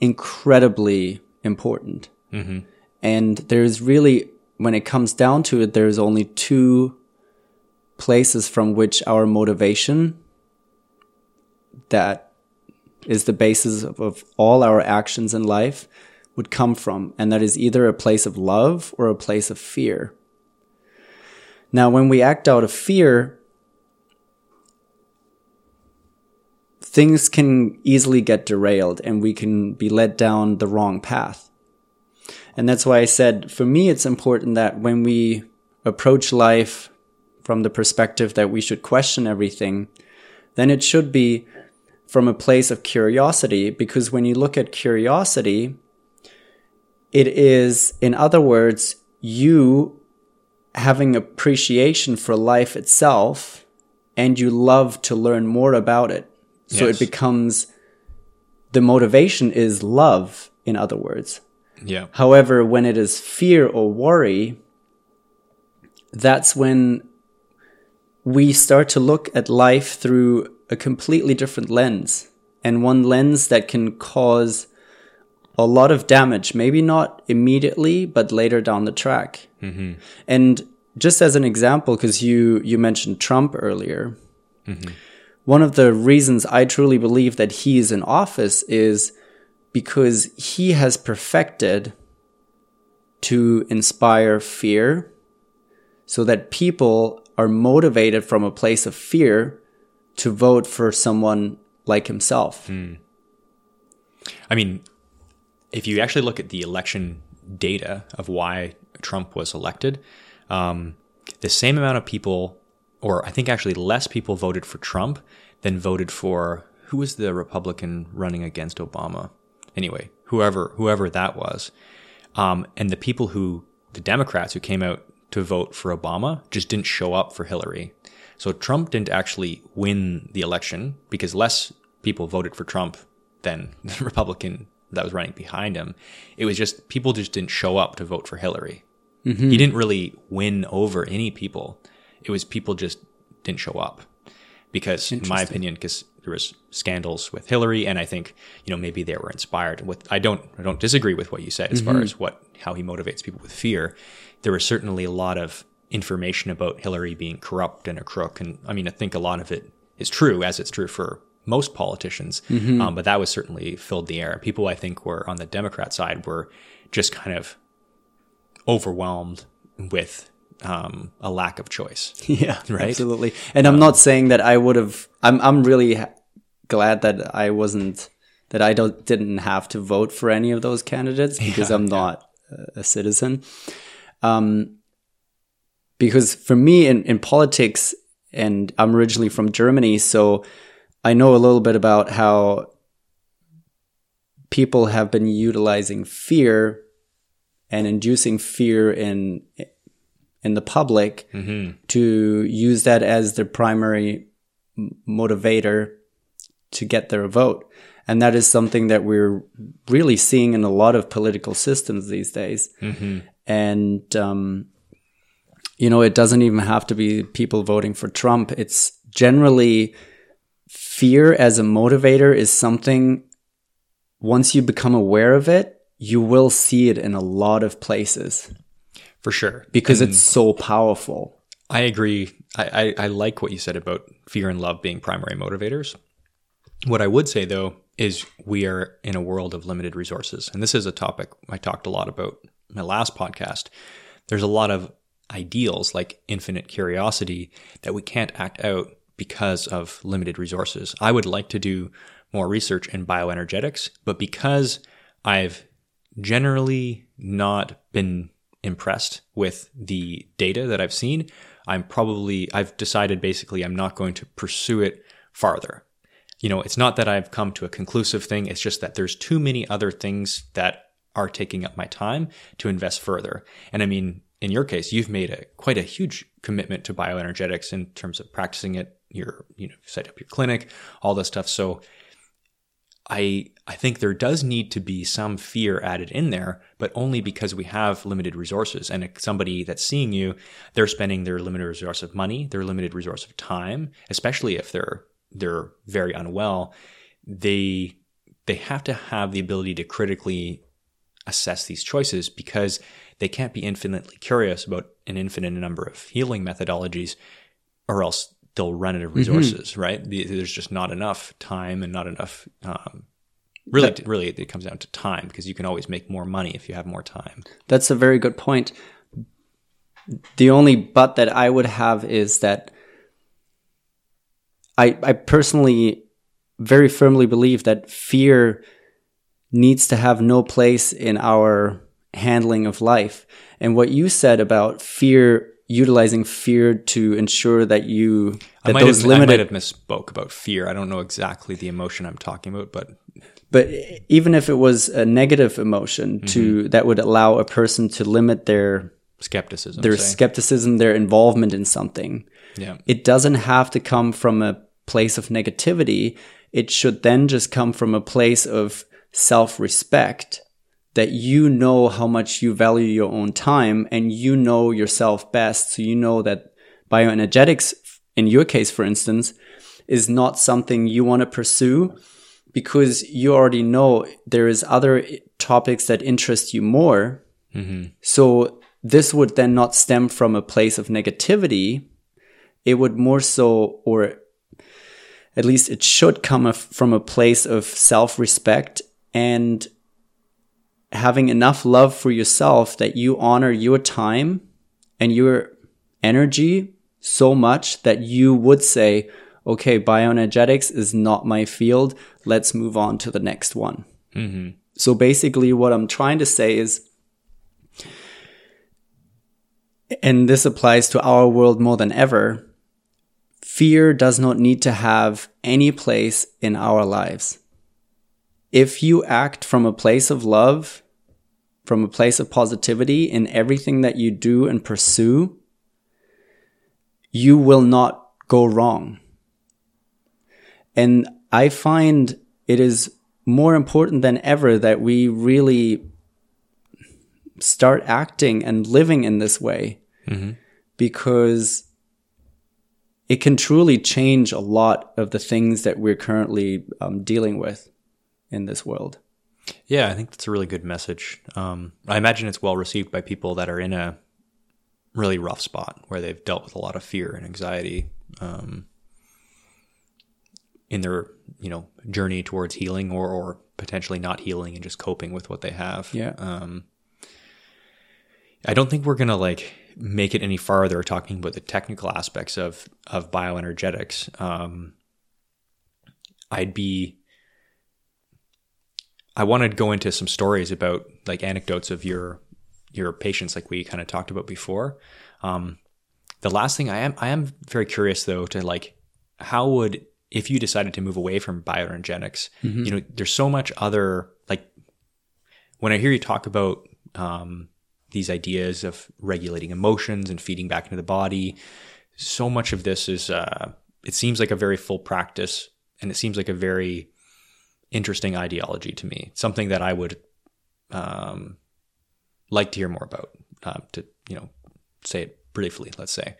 incredibly important mm-hmm. and there's really when it comes down to it, there's only two places from which our motivation that is the basis of, of all our actions in life would come from. And that is either a place of love or a place of fear. Now, when we act out of fear, things can easily get derailed and we can be led down the wrong path. And that's why I said, for me, it's important that when we approach life from the perspective that we should question everything, then it should be from a place of curiosity. Because when you look at curiosity, it is, in other words, you having appreciation for life itself and you love to learn more about it. So yes. it becomes the motivation is love, in other words. Yeah. However, when it is fear or worry, that's when we start to look at life through a completely different lens and one lens that can cause a lot of damage, maybe not immediately, but later down the track. Mm-hmm. And just as an example, because you you mentioned Trump earlier, mm-hmm. One of the reasons I truly believe that he is in office is because he has perfected to inspire fear, so that people are motivated from a place of fear to vote for someone like himself. Mm. I mean, if you actually look at the election data of why Trump was elected, um, the same amount of people, or I think actually less people voted for Trump than voted for who was the Republican running against Obama. Anyway, whoever whoever that was, um, and the people who the Democrats who came out to vote for Obama just didn't show up for Hillary. So Trump didn't actually win the election because less people voted for Trump than <laughs> the Republican that was running behind him. It was just people just didn't show up to vote for Hillary. Mm-hmm. He didn't really win over any people. It was people just didn't show up because, in my opinion, because there was scandals with Hillary, and I think you know maybe they were inspired with. I don't I don't disagree with what you said as mm-hmm. far as what how he motivates people with fear. There was certainly a lot of information about Hillary being corrupt and a crook, and I mean I think a lot of it is true, as it's true for most politicians. Mm-hmm. Um, but that was certainly filled the air. People I think were on the Democrat side were just kind of overwhelmed with um, a lack of choice. <laughs> Yeah, right. Absolutely. And um, I'm not saying that I would have. I'm I'm really ha- glad that I wasn't that I don't didn't have to vote for any of those candidates because yeah, I'm not yeah. a citizen. Um, because for me in, in politics, and I'm originally from Germany, so I know a little bit about how people have been utilizing fear and inducing fear in in the public mm-hmm. to use that as their primary motivator to get their vote. And that is something that we're really seeing in a lot of political systems these days. Mm-hmm. And, um, you know, it doesn't even have to be people voting for Trump. It's generally fear as a motivator is something, once you become aware of it, you will see it in a lot of places. For sure. Because and it's so powerful. I agree. I, I, I like what you said about fear and love being primary motivators. What I would say, though, is we are in a world of limited resources. And this is a topic I talked a lot about in my last podcast. There's a lot of ideals like infinite curiosity that we can't act out because of limited resources. I would like to do more research in bioenergetics, but because I've generally not been impressed with the data that I've seen. I'm probably, I've decided basically I'm not going to pursue it farther. You know, it's not that I've come to a conclusive thing, it's just that there's too many other things that are taking up my time to invest further. And I mean, in your case, you've made a quite a huge commitment to bioenergetics in terms of practicing it. You're, you know, set up your clinic, all this stuff. So I I think there does need to be some fear added in there, but only because we have limited resources. And somebody that's seeing you, they're spending their limited resource of money, their limited resource of time, especially if they're they're very unwell. They they have to have the ability to critically assess these choices because they can't be infinitely curious about an infinite number of healing methodologies, or else they'll run out of resources. Right? There's just not enough time and not enough. Um, really, really, it comes down to time because you can always make more money if you have more time. That's a very good point. The only but that I would have is that I I personally very firmly believe that fear needs to have no place in our handling of life. And what you said about fear utilizing fear to ensure that you I that might, those have, I might have misspoke about fear. I don't know exactly the emotion I'm talking about, but but even if it was a negative emotion to mm-hmm. that would allow a person to limit their skepticism. their say. skepticism, their involvement in something. yeah. It doesn't have to come from a place of negativity. It should then just come from a place of self respect that you know how much you value your own time and you know yourself best. So you know that bioenergetics, in your case, for instance, is not something you want to pursue because you already know there is other topics that interest you more. Mm-hmm. So this would then not stem from a place of negativity. It would more so, or at least it should come from a place of self respect and having enough love for yourself that you honor your time and your energy so much that you would say, okay, bioenergetics is not my field. Let's move on to the next one. Mm-hmm. So basically, what I'm trying to say is, and this applies to our world more than ever, fear does not need to have any place in our lives. If you act from a place of love, from a place of positivity in everything that you do and pursue, you will not go wrong. And I find it is more important than ever that we really start acting and living in this way because it can truly change a lot of the things that we're currently um, dealing with in this world. Yeah, I think that's a really good message. Um, I imagine it's well received by people that are in a really rough spot where they've dealt with a lot of fear and anxiety um, in their you know journey towards healing or or potentially not healing and just coping with what they have. Yeah. Um, I don't think we're gonna like make it any farther talking about the technical aspects of of bioenergetics. Um, I'd be I wanted to go into some stories about like anecdotes of your your patients, like we kind of talked about before. Um, the last thing I am I am very curious though to like how would if you decided to move away from bioenergetics, you know, there's so much other like when I hear you talk about um, these ideas of regulating emotions and feeding back into the body, so much of this is uh, it seems like a very full practice, and it seems like a very interesting ideology to me. Something that I would um, like to hear more about. Uh, to you know, say it briefly. Let's say,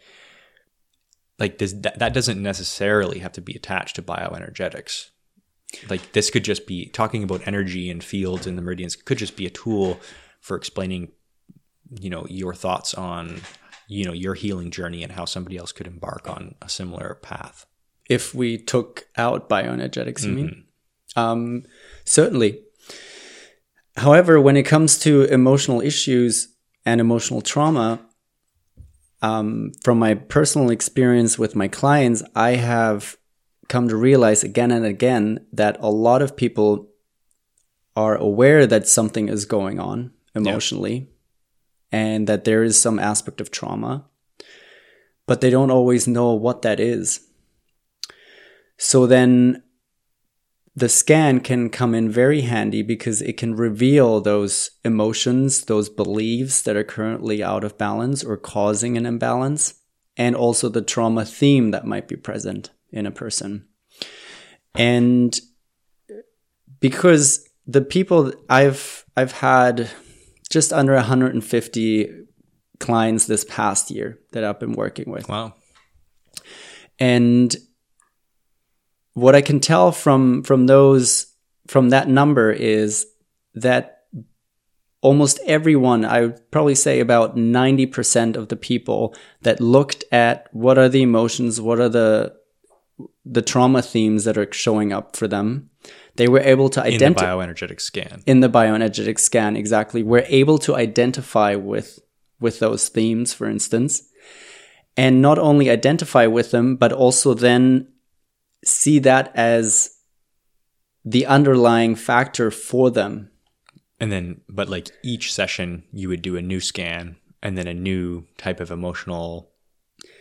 like this, that, that doesn't necessarily have to be attached to bioenergetics. Like this could just be talking about energy and fields and the meridians could just be a tool for explaining, you know, your thoughts on, you know, your healing journey and how somebody else could embark on a similar path. If we took out bioenergetics, you mean? Um, certainly. However, when it comes to emotional issues and emotional trauma, um, from my personal experience with my clients, I have come to realize again and again that a lot of people are aware that something is going on emotionally and that there is some aspect of trauma, but they don't always know what that is. So then the scan can come in very handy because it can reveal those emotions, those beliefs that are currently out of balance or causing an imbalance, and also the trauma theme that might be present in a person. And because the people I've I've had just under 150 clients this past year that I've been working with. Wow. And what I can tell from from those from that number is that almost everyone, I would probably say about 90% of the people that looked at what are the emotions, what are the the trauma themes that are showing up for them, they were able to identify in the bioenergetic scan. in the bioenergetic scan exactly we're able to identify with with those themes for instance and not only identify with them but also then see that as the underlying factor for them. And then, but like each session, you would do a new scan, and then a new type of emotional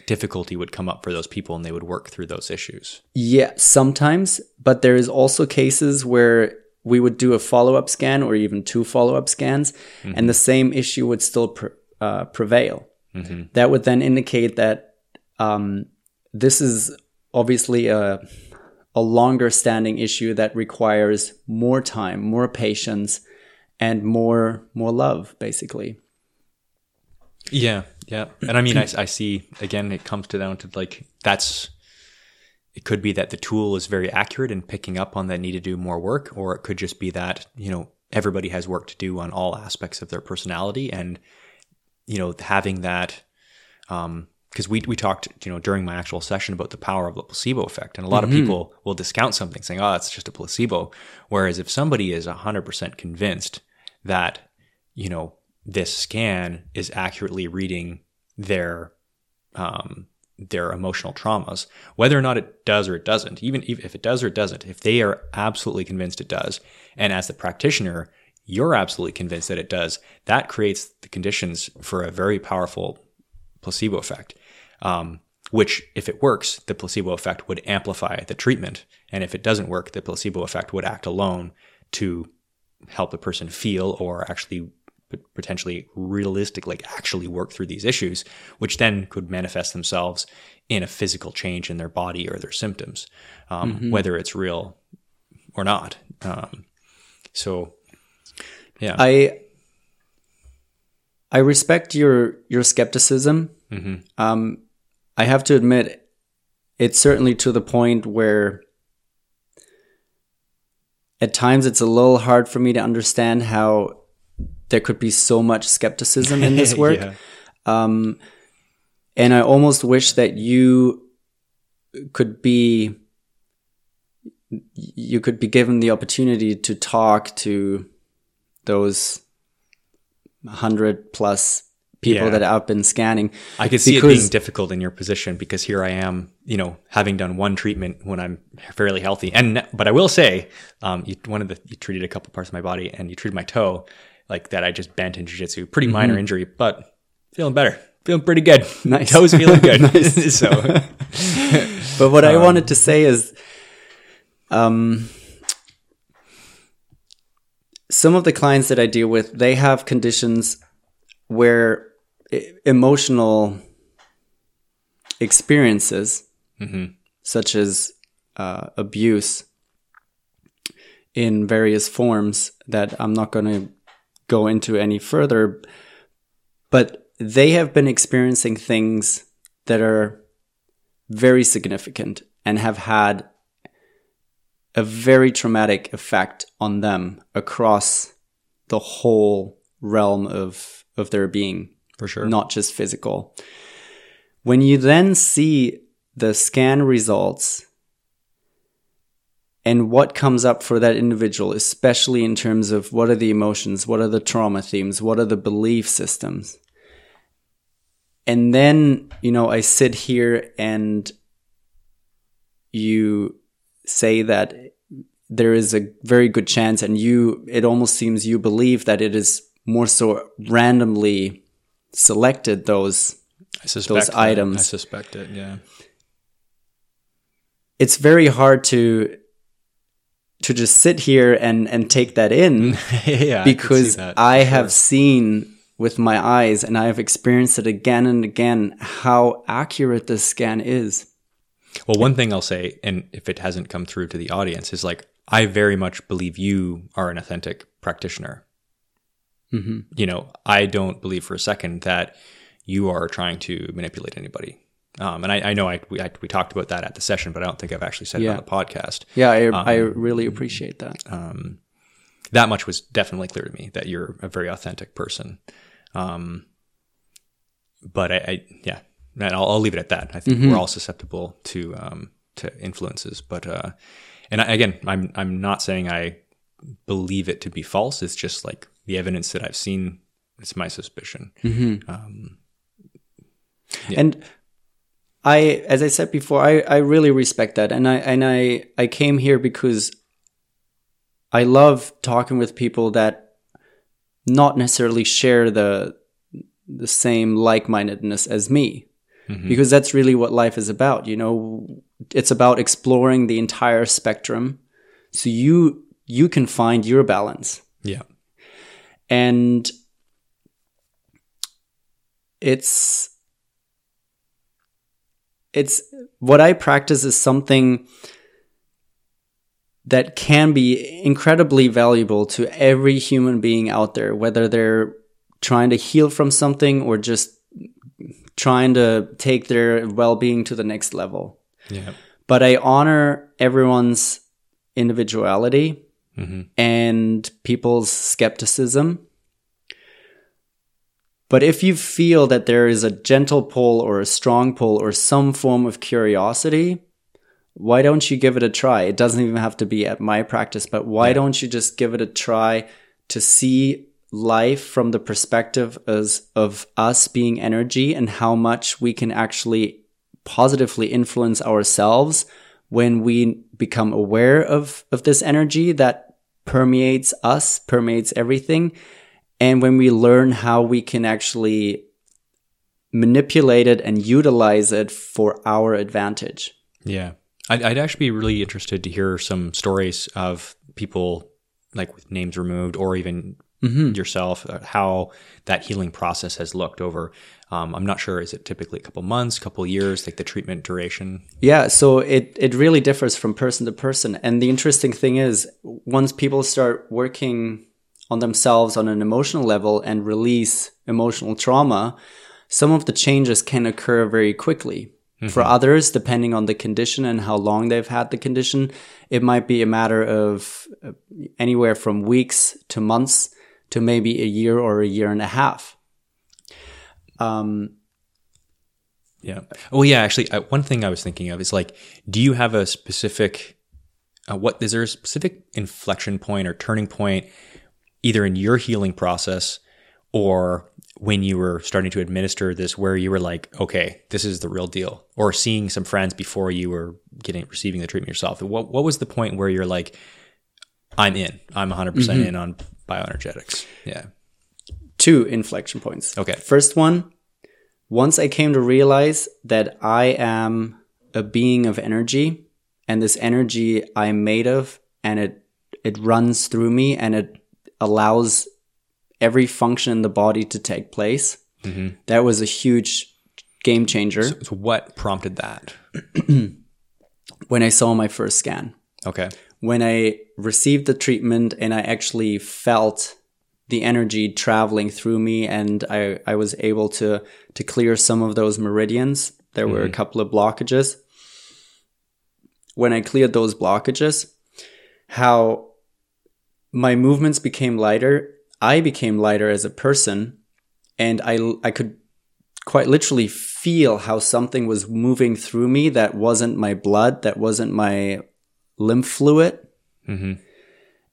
difficulty would come up for those people, and they would work through those issues. yeah sometimes but there is also cases where we would do a follow-up scan or even two follow-up scans and the same issue would still pre- uh, prevail. That would then indicate that um, this is obviously a, a longer standing issue that requires more time, more patience, and more more love, basically. Yeah, yeah. And I mean, I, I see again, it comes to down to like that's. It could be that the tool is very accurate in picking up on that need to do more work, or it could just be that you know everybody has work to do on all aspects of their personality, and you know having that. Um, because we we talked, you know, during my actual session about the power of the placebo effect, and a lot of people will discount something, saying, "Oh, it's just a placebo." Whereas if somebody is hundred percent convinced that you know this scan is accurately reading their um, their emotional traumas, whether or not it does or it doesn't, even if it does or it doesn't, if they are absolutely convinced it does, and as the practitioner, you're absolutely convinced that it does, that creates the conditions for a very powerful placebo effect. Um, which, if it works, the placebo effect would amplify the treatment. And if it doesn't work, the placebo effect would act alone to help the person feel or actually potentially realistically like actually work through these issues, which then could manifest themselves in a physical change in their body or their symptoms, um, whether it's real or not. Um, so, yeah. I I respect your your skepticism. Um, I have to admit, it's certainly to the point where at times it's a little hard for me to understand how there could be so much skepticism in this <laughs> work. Yeah. Um, and I almost wish that you could be you could be given the opportunity to talk to those hundred plus people Yeah. that I've been scanning. I could see it being difficult in your position because here I am, you know, having done one treatment when I'm fairly healthy. And but I will say, um, you, one of the you treated a couple parts of my body, and you treated my toe, like that. I just bent in jiu-jitsu, pretty minor Mm-hmm. injury, but feeling better, feeling pretty good. <laughs> Nice. toes feeling good. <laughs> <laughs> so But what Um, I wanted to say is, um, some of the clients that I deal with, they have conditions where emotional experiences, such as uh, abuse in various forms, that I'm not going to go into any further, but they have been experiencing things that are very significant and have had a very traumatic effect on them across the whole realm of of their being for sure, not just physical. When you then see the scan results and what comes up for that individual especially in terms of what are the emotions what are the trauma themes what are the belief systems and then you know i sit here and you say that there is a very good chance and you it almost seems you believe that it is more so randomly selected those that. items. I suspect it. Yeah, it's very hard to to just sit here and and take that in <laughs> yeah. because I, I, have seen with my eyes and I have experienced it again and again how accurate this scan is. Well, one thing I'll say, and if it hasn't come through to the audience, is like I very much believe you are an authentic practitioner. Mm-hmm. You know, I don't believe for a second that you are trying to manipulate anybody. Um, and I, I know I we, I we talked about that at the session, but I don't think I've actually said it on the podcast. Yeah, I, I really appreciate that. that much was definitely clear to me that you're a very authentic person. Um, but I, I yeah, and I'll, I'll, leave it at that. I think mm-hmm. we're all susceptible to um, to influences, but uh, and I, again, I'm I'm not saying I believe it to be false. It's just like the evidence that I've seen. It's my suspicion. Mm-hmm. Um, yeah. And I, as I said before, I, I really respect that, and I and I I came here because I love talking with people that not necessarily share the the same like-mindedness as me mm-hmm. because that's really what life is about you know it's about exploring the entire spectrum so you you can find your balance yeah and it's it's what i practice is something that can be incredibly valuable to every human being out there, whether they're trying to heal from something or just trying to take their well-being to the next level. Yeah. But I honor everyone's individuality mm-hmm. and people's skepticism. But if you feel that there is a gentle pull or a strong pull or some form of curiosity, why don't you give it a try? It doesn't even have to be at my practice, but why yeah. don't you just give it a try to see life from the perspective as of us being energy and how much we can actually positively influence ourselves when we become aware of, of this energy that permeates us, permeates everything. And when we learn how we can actually manipulate it and utilize it for our advantage. Yeah. I'd, I'd actually be really interested to hear some stories of people like with names removed or even mm-hmm. yourself, uh, how that healing process has looked over. Um, I'm not sure. Is it typically a couple months, couple years, like the treatment duration? Yeah, so it it really differs from person to person. And the interesting thing is, once people start working on themselves on an emotional level and release emotional trauma, some of the changes can occur very quickly. Mm-hmm. For others, depending on the condition and how long they've had the condition, it might be a matter of uh, anywhere from weeks to months to maybe a year or a year and a half. Um, yeah. Oh, yeah. Actually, uh, one thing I was thinking of is like, do you have a specific, uh, what is there a specific inflection point or turning point, either in your healing process or when you were starting to administer this where you were like okay this is the real deal or seeing some friends before you were getting receiving the treatment yourself what what was the point where you're like i'm in i'm 100% mm hmm in on bioenergetics yeah two inflection points okay first one once i came to realize that i am a being of energy and this energy i'm made of and it it runs through me and it allows every function in the body to take place. Mm-hmm. That was a huge game changer. So, so what prompted that? <clears throat> when I saw my first scan. Okay. When I received the treatment and I actually felt the energy traveling through me and I, I was able to to clear some of those meridians. There mm-hmm. were a mm-hmm. couple of blockages. When I cleared those blockages, how my movements became lighter I became lighter as a person and I, I could quite literally feel how something was moving through me that wasn't my blood, that wasn't my lymph fluid, mm-hmm.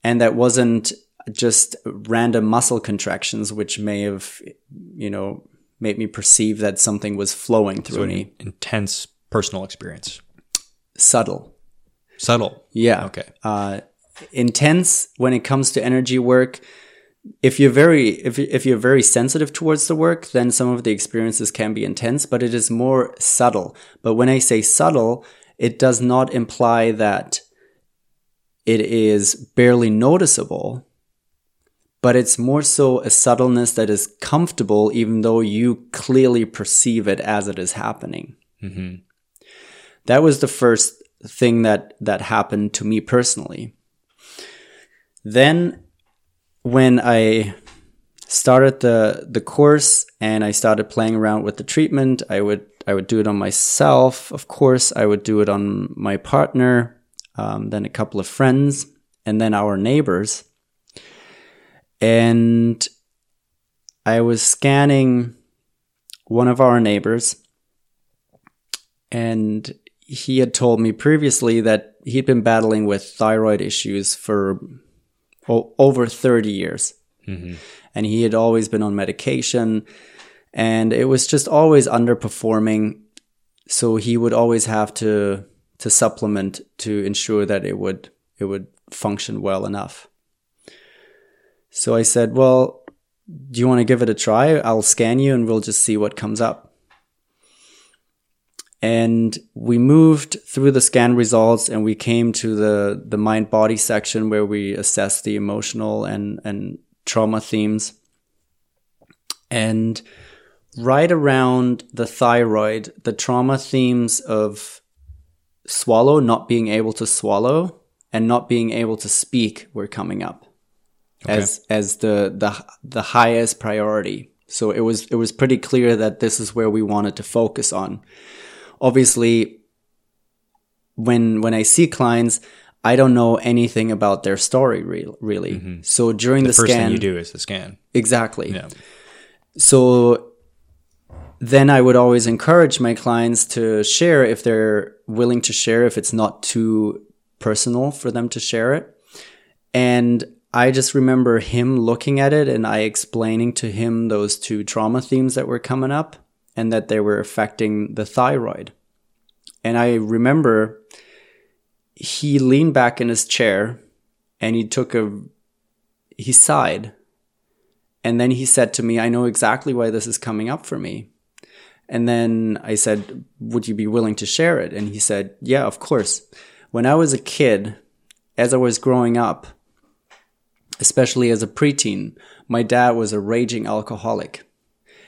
and that wasn't just random muscle contractions, which may have, you know, made me perceive that something was flowing through so me. Intense personal experience. Subtle. Subtle. Yeah. Okay. Uh, intense when it comes to energy work if you're very if, if you're very sensitive towards the work then some of the experiences can be intense but it is more subtle but when i say subtle it does not imply that it is barely noticeable but it's more so a subtleness that is comfortable even though you clearly perceive it as it is happening mm-hmm. that was the first thing that that happened to me personally then when I started the the course and I started playing around with the treatment, I would I would do it on myself. Of course, I would do it on my partner, um, then a couple of friends, and then our neighbors. And I was scanning one of our neighbors, and he had told me previously that he'd been battling with thyroid issues for o- over 30 years. Mm-hmm. And he had always been on medication, and it was just always underperforming. So he would always have to to supplement to ensure that it would it would function well enough. So I said, "Well, do you want to give it a try? I'll scan you and we'll just see what comes up." And we moved through the scan results and we came to the the mind body section where we assess the emotional and and trauma themes. And right around the thyroid, the trauma themes of swallow, not being able to swallow, and not being able to speak were coming up as as the the the highest priority. So it was it was pretty clear that this is where we wanted to focus on. Obviously, when when I see clients, I don't know anything about their story re- really. So during the, Mm-hmm. First scan, thing you do is the scan. exactly. Yeah. So then I would always encourage my clients to share if they're willing to share, if it's not too personal for them to share it. And I just remember him looking at it and I explaining to him those two trauma themes that were coming up and that they were affecting the thyroid. And I remember he leaned back in his chair and he took a, he sighed and then he said to me, I know exactly why this is coming up for me. And then I said, Would you be willing to share it? And he said, Yeah, of course. When I was a kid, as I was growing up, especially as a preteen, my dad was a raging alcoholic.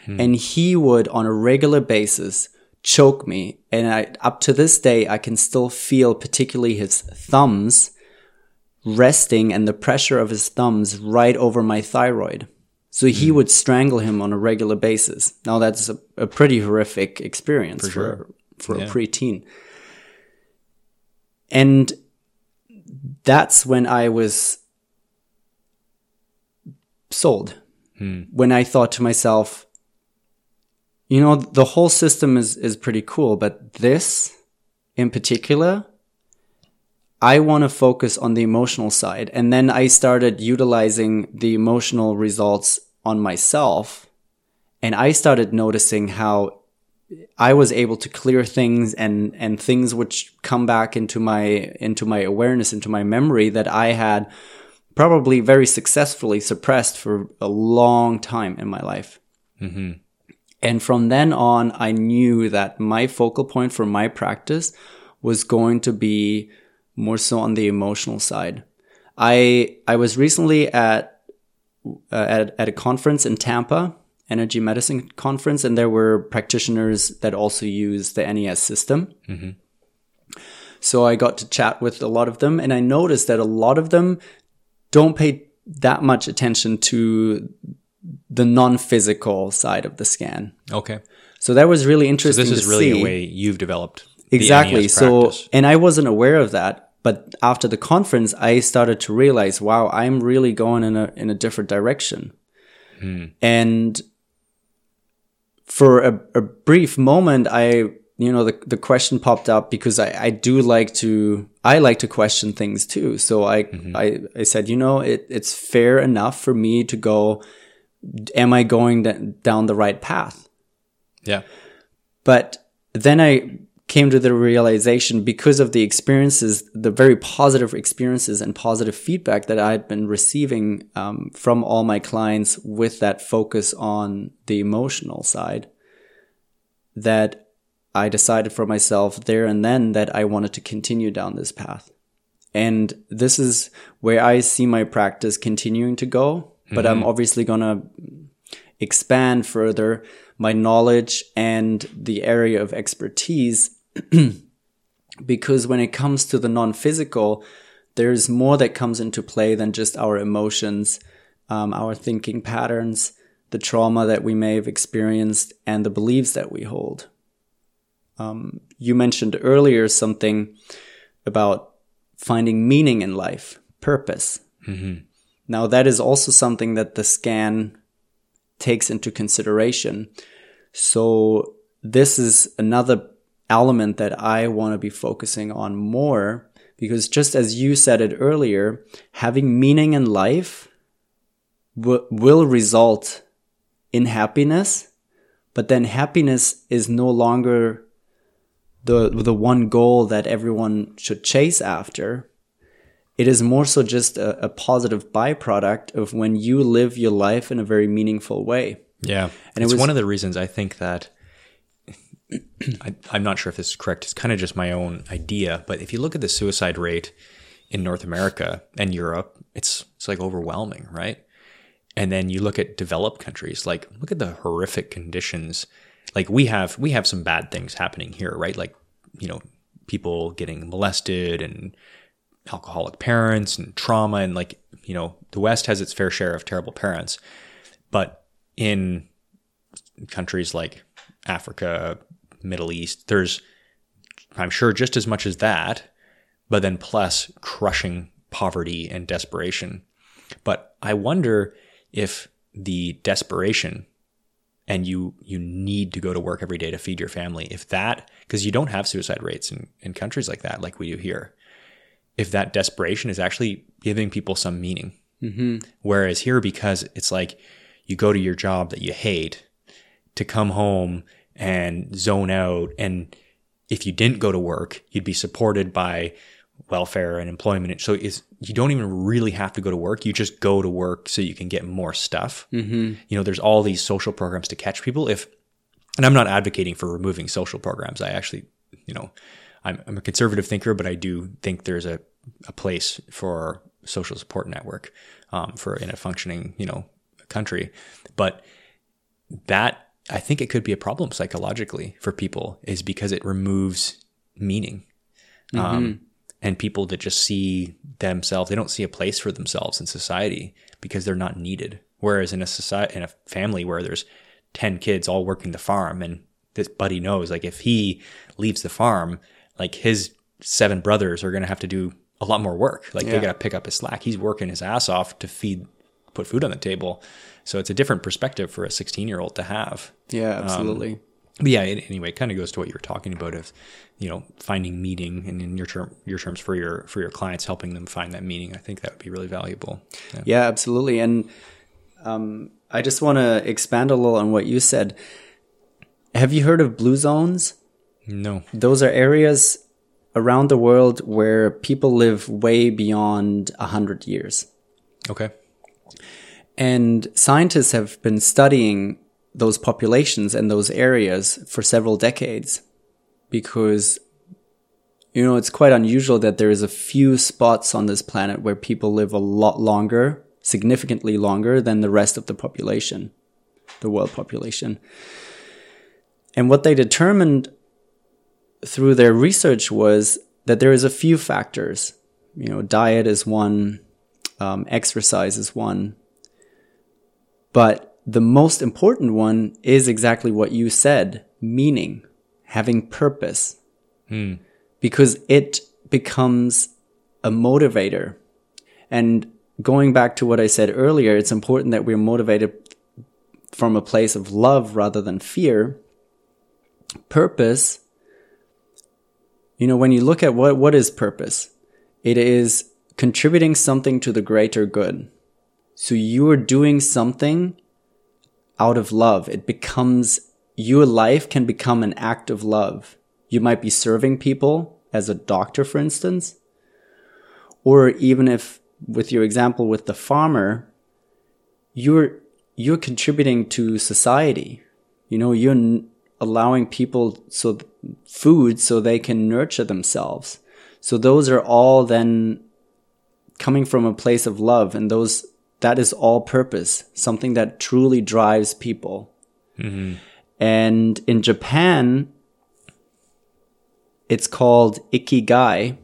Hmm. And he would, on a regular basis, choke me. And I, up to this day, I can still feel particularly his thumbs resting and the pressure of his thumbs right over my thyroid. So he hmm. would strangle him on a regular basis. Now that's a, a pretty horrific experience for sure. for, Yeah. a preteen. And that's when I was sold. Hmm. When I thought to myself, you know, the whole system is is pretty cool, but this in particular I want to focus on the emotional side. And then I started utilizing the emotional results on myself. And I started noticing how I was able to clear things and, and things which come back into my, into my awareness, into my memory that I had probably very successfully suppressed for a long time in my life. And from then on, I knew that my focal point for my practice was going to be more so on the emotional side. I I was recently at uh, at, at a conference in Tampa, energy medicine conference, and there were practitioners that also use the NES system. So I got to chat with a lot of them, and I noticed that a lot of them don't pay that much attention to the non-physical side of the scan. Okay. So that was really interesting. This is really see. a way you've developed. Exactly. So, and I wasn't aware of that, but after the conference, I started to realize, wow, I'm really going in a in a different direction. Hmm. And for a, a brief moment, I, you know, the the question popped up because I I do like to I like to question things too. So I I I said, you know, it it's fair enough for me to go. Am I going down the right path? yeah. But then I came to the realization because of the experiences, the very positive experiences and positive feedback that I had been receiving um, from all my clients with that focus on the emotional side, that I decided for myself there and then that I wanted to continue down this path. And this is where I see my practice continuing to go, but I'm obviously going to expand further my knowledge and the area of expertise <clears throat> because when it comes to the non-physical there's more that comes into play than just our emotions um, our thinking patterns the trauma that we may have experienced and the beliefs that we hold um, you mentioned earlier something about finding meaning in life purpose Now, that is also something that the scan takes into consideration. So, this is another element that I want to be focusing on more because just as you said it earlier, having meaning in life w- will result in happiness, but then happiness is no longer the the one goal that everyone should chase after. It is more so just a, a positive byproduct of when you live your life in a very meaningful way. Yeah, and it's it was, one of the reasons I think that <clears throat> I, am not sure if this is correct. It's kind of just my own idea, but if you look at the suicide rate in North America and Europe, it's it's like overwhelming, right? And then you look at developed countries, like look at the horrific conditions. Like we have we have some bad things happening here, right? Like you know people getting molested and alcoholic parents and trauma and like you know the West has its fair share of terrible parents, but in countries like Africa, Middle East. There's, I'm sure, just as much as that, but then plus crushing poverty and desperation. But I wonder if the desperation and you you need to go to work every day to feed your family if that because you don't have suicide rates in, in countries like that like we do here if that desperation is actually giving people some meaning mm-hmm. whereas here because it's like you go to your job that you hate to come home and zone out. And if you didn't go to work, you'd be supported by welfare and employment. So is you don't even really have to go to work. You just go to work so you can get more stuff. Mm-hmm. You know, there's all these social programs to catch people. If, and I'm not advocating for removing social programs. I actually, you know, I'm, I'm a conservative thinker, but I do think there's a, a place for social support network um, for in a functioning, you know, country. But that I think it could be a problem psychologically for people is because it removes meaning. Mm-hmm. Um, and people that just see themselves, they don't see a place for themselves in society because they're not needed. Whereas in a society, in a family where there's 10 kids all working the farm and this buddy knows like if he leaves the farm, like his seven brothers are going to have to do a lot more work. Like yeah. they got to pick up his slack. He's working his ass off to feed, put food on the table. So it's a different perspective for a 16 year old to have. Yeah, absolutely. Um, but yeah, anyway, it kind of goes to what you were talking about of, you know, finding meaning and in your term, your terms for your for your clients, helping them find that meaning. I think that would be really valuable. Yeah, yeah absolutely. And um, I just want to expand a little on what you said. Have you heard of blue zones? No. Those are areas around the world where people live way beyond a hundred years. Okay. And scientists have been studying those populations and those areas for several decades because you know it's quite unusual that there is a few spots on this planet where people live a lot longer significantly longer than the rest of the population the world population. And what they determined through their research was that there is a few factors. You know diet is one um, exercise is one. But the most important one is exactly what you said meaning, having purpose. Mm. Because it becomes a motivator. And going back to what I said earlier, it's important that we're motivated from a place of love rather than fear. Purpose, you know, when you look at what, what is purpose, it is contributing something to the greater good. So you are doing something out of love. It becomes, your life can become an act of love. You might be serving people as a doctor, for instance, or even if with your example with the farmer, you're, you're contributing to society. You know, you're allowing people so food so they can nurture themselves. So those are all then coming from a place of love and those that is all purpose, something that truly drives people. Mm-hmm. And in Japan, it's called ikigai,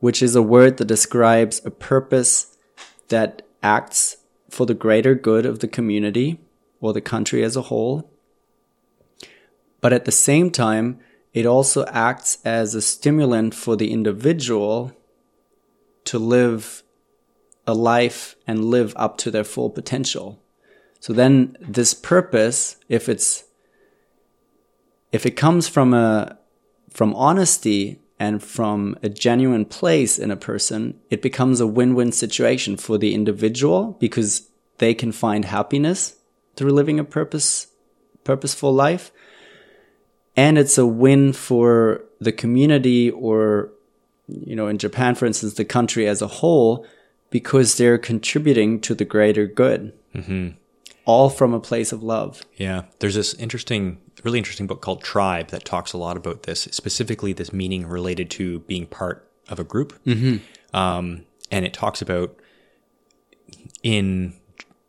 which is a word that describes a purpose that acts for the greater good of the community or the country as a whole. But at the same time, it also acts as a stimulant for the individual to live a life and live up to their full potential. So then this purpose, if it's if it comes from a from honesty and from a genuine place in a person, it becomes a win-win situation for the individual because they can find happiness through living a purpose purposeful life. And it's a win for the community or you know, in Japan, for instance, the country as a whole, because they're contributing to the greater good. Mm-hmm. All from a place of love. Yeah. There's this interesting, really interesting book called Tribe that talks a lot about this, specifically this meaning related to being part of a group. Mm-hmm. Um, and it talks about in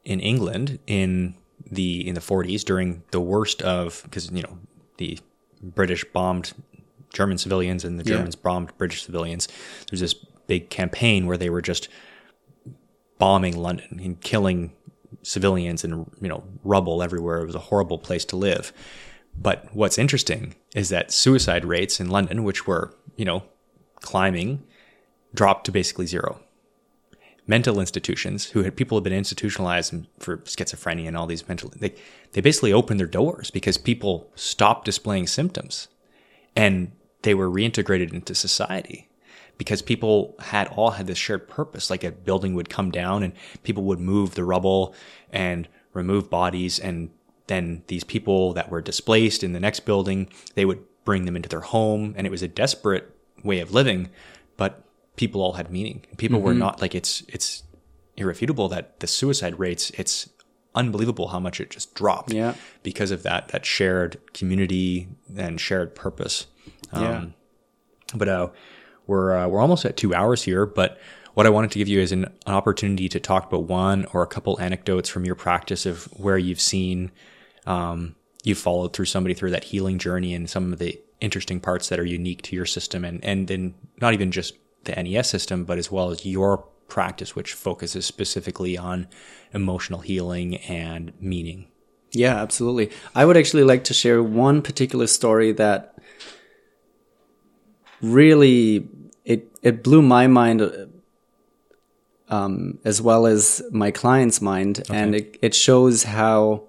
in England in the in the 40s during the worst of because you know the British bombed German civilians and the Germans yeah. bombed British civilians. There's this big campaign where they were just bombing London and killing civilians and you know rubble everywhere. It was a horrible place to live. But what's interesting is that suicide rates in London, which were you know climbing, dropped to basically zero mental institutions who had people had been institutionalized for schizophrenia and all these mental they they basically opened their doors because people stopped displaying symptoms and they were reintegrated into society because people had all had this shared purpose like a building would come down and people would move the rubble and remove bodies and then these people that were displaced in the next building they would bring them into their home and it was a desperate way of living but people all had meaning. People mm-hmm. were not like it's it's irrefutable that the suicide rates it's unbelievable how much it just dropped yeah. because of that that shared community and shared purpose. Um, yeah. But uh, we're uh, we're almost at two hours here. But what I wanted to give you is an, an, opportunity to talk about one or a couple anecdotes from your practice of where you've seen um, you've followed through somebody through that healing journey and some of the interesting parts that are unique to your system and and then not even just the NES system, but as well as your practice, which focuses specifically on emotional healing and meaning. Yeah, absolutely. I would actually like to share one particular story that really it it blew my mind um, as well as my client's mind, okay. and it, it shows how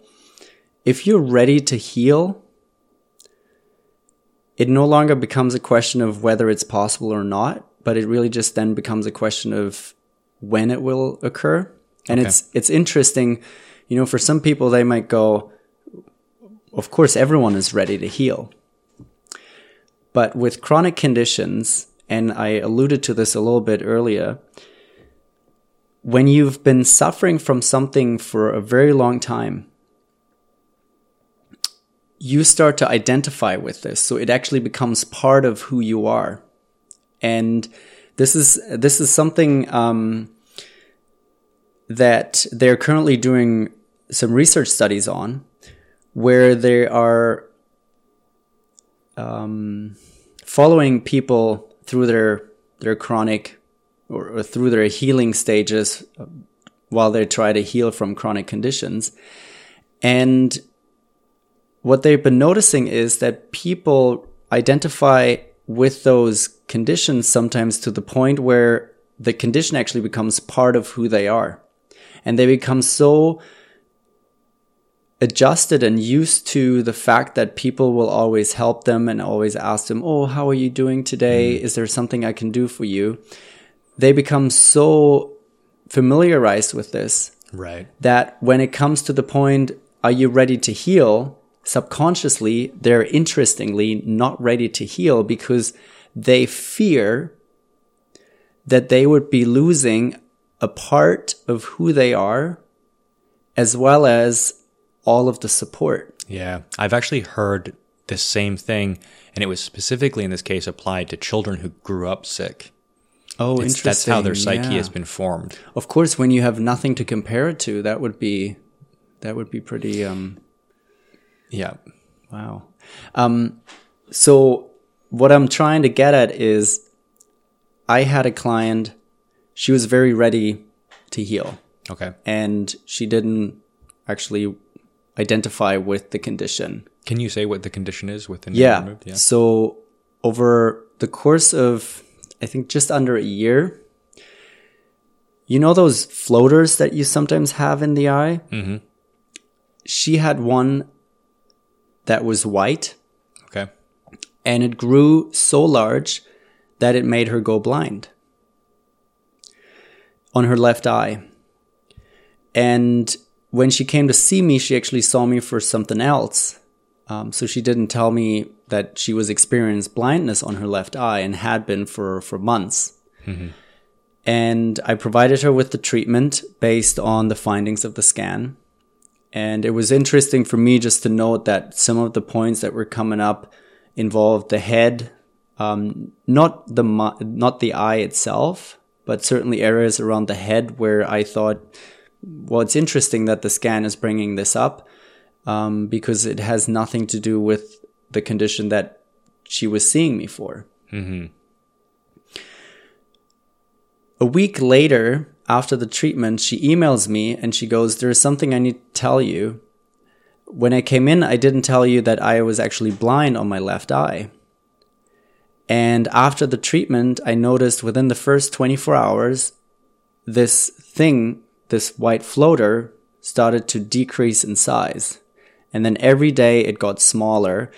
if you're ready to heal, it no longer becomes a question of whether it's possible or not but it really just then becomes a question of when it will occur. And okay. it's it's interesting, you know, for some people they might go, of course everyone is ready to heal. But with chronic conditions, and I alluded to this a little bit earlier, when you've been suffering from something for a very long time, you start to identify with this. So it actually becomes part of who you are and this is this is something um, that they're currently doing some research studies on, where they are um, following people through their their chronic or, or through their healing stages uh, while they try to heal from chronic conditions, and what they've been noticing is that people identify with those conditions sometimes to the point where the condition actually becomes part of who they are. And they become so adjusted and used to the fact that people will always help them and always ask them, Oh, how are you doing today? Mm. Is there something I can do for you? They become so familiarized with this. Right. That when it comes to the point, are you ready to heal? subconsciously, they're interestingly not ready to heal because they fear that they would be losing a part of who they are as well as all of the support. Yeah, I've actually heard the same thing, and it was specifically in this case applied to children who grew up sick. Oh, it's, interesting. That's how their psyche yeah. has been formed. Of course, when you have nothing to compare it to, that would be that would be pretty um yeah. Wow. Um, so what I'm trying to get at is I had a client, she was very ready to heal. Okay. And she didn't actually identify with the condition. Can you say what the condition is with the yeah. Yeah. So over the course of I think just under a year, you know those floaters that you sometimes have in the eye? Mm-hmm. She had one that was white Okay. and it grew so large that it made her go blind on her left eye. And when she came to see me, she actually saw me for something else. Um, so she didn't tell me that she was experiencing blindness on her left eye and had been for, for months. And I provided her with the treatment based on the findings of the scan. And it was interesting for me just to note that some of the points that were coming up involved the head, um, not the not the eye itself, but certainly areas around the head where I thought, well, it's interesting that the scan is bringing this up um, because it has nothing to do with the condition that she was seeing me for. A week later, after the treatment, she emails me and she goes, There's something I need to tell you. When I came in, I didn't tell you that I was actually blind on my left eye. And after the treatment, I noticed within the first 24 hours, this thing, this white floater, started to decrease in size. And then every day it got smaller.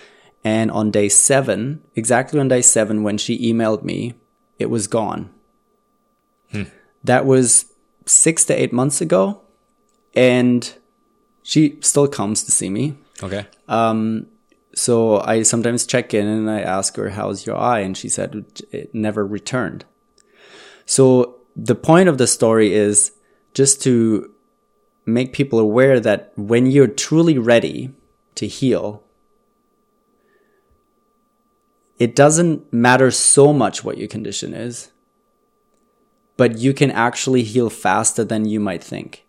And on day seven, exactly on day seven, when she emailed me, it was gone. Hmm. That was six to eight months ago. And she still comes to see me. Okay. Um, so I sometimes check in and I ask her, How's your eye? And she said it never returned. So the point of the story is just to make people aware that when you're truly ready to heal, it doesn't matter so much what your condition is, but you can actually heal faster than you might think.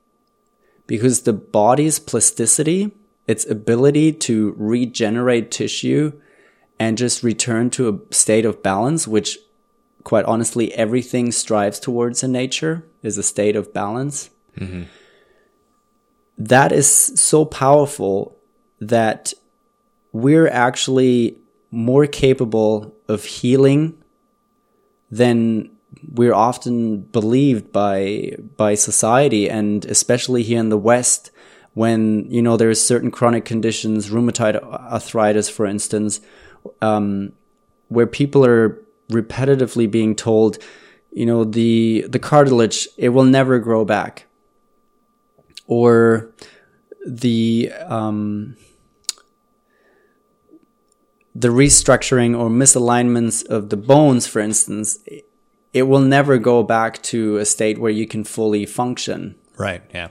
Because the body's plasticity, its ability to regenerate tissue and just return to a state of balance, which quite honestly everything strives towards in nature, is a state of balance. That is so powerful that we're actually more capable of healing than we're often believed by by society and especially here in the west when you know there's certain chronic conditions rheumatoid arthritis for instance um, where people are repetitively being told you know the the cartilage it will never grow back or the um, the restructuring or misalignments of the bones, for instance, it will never go back to a state where you can fully function. Right. Yeah.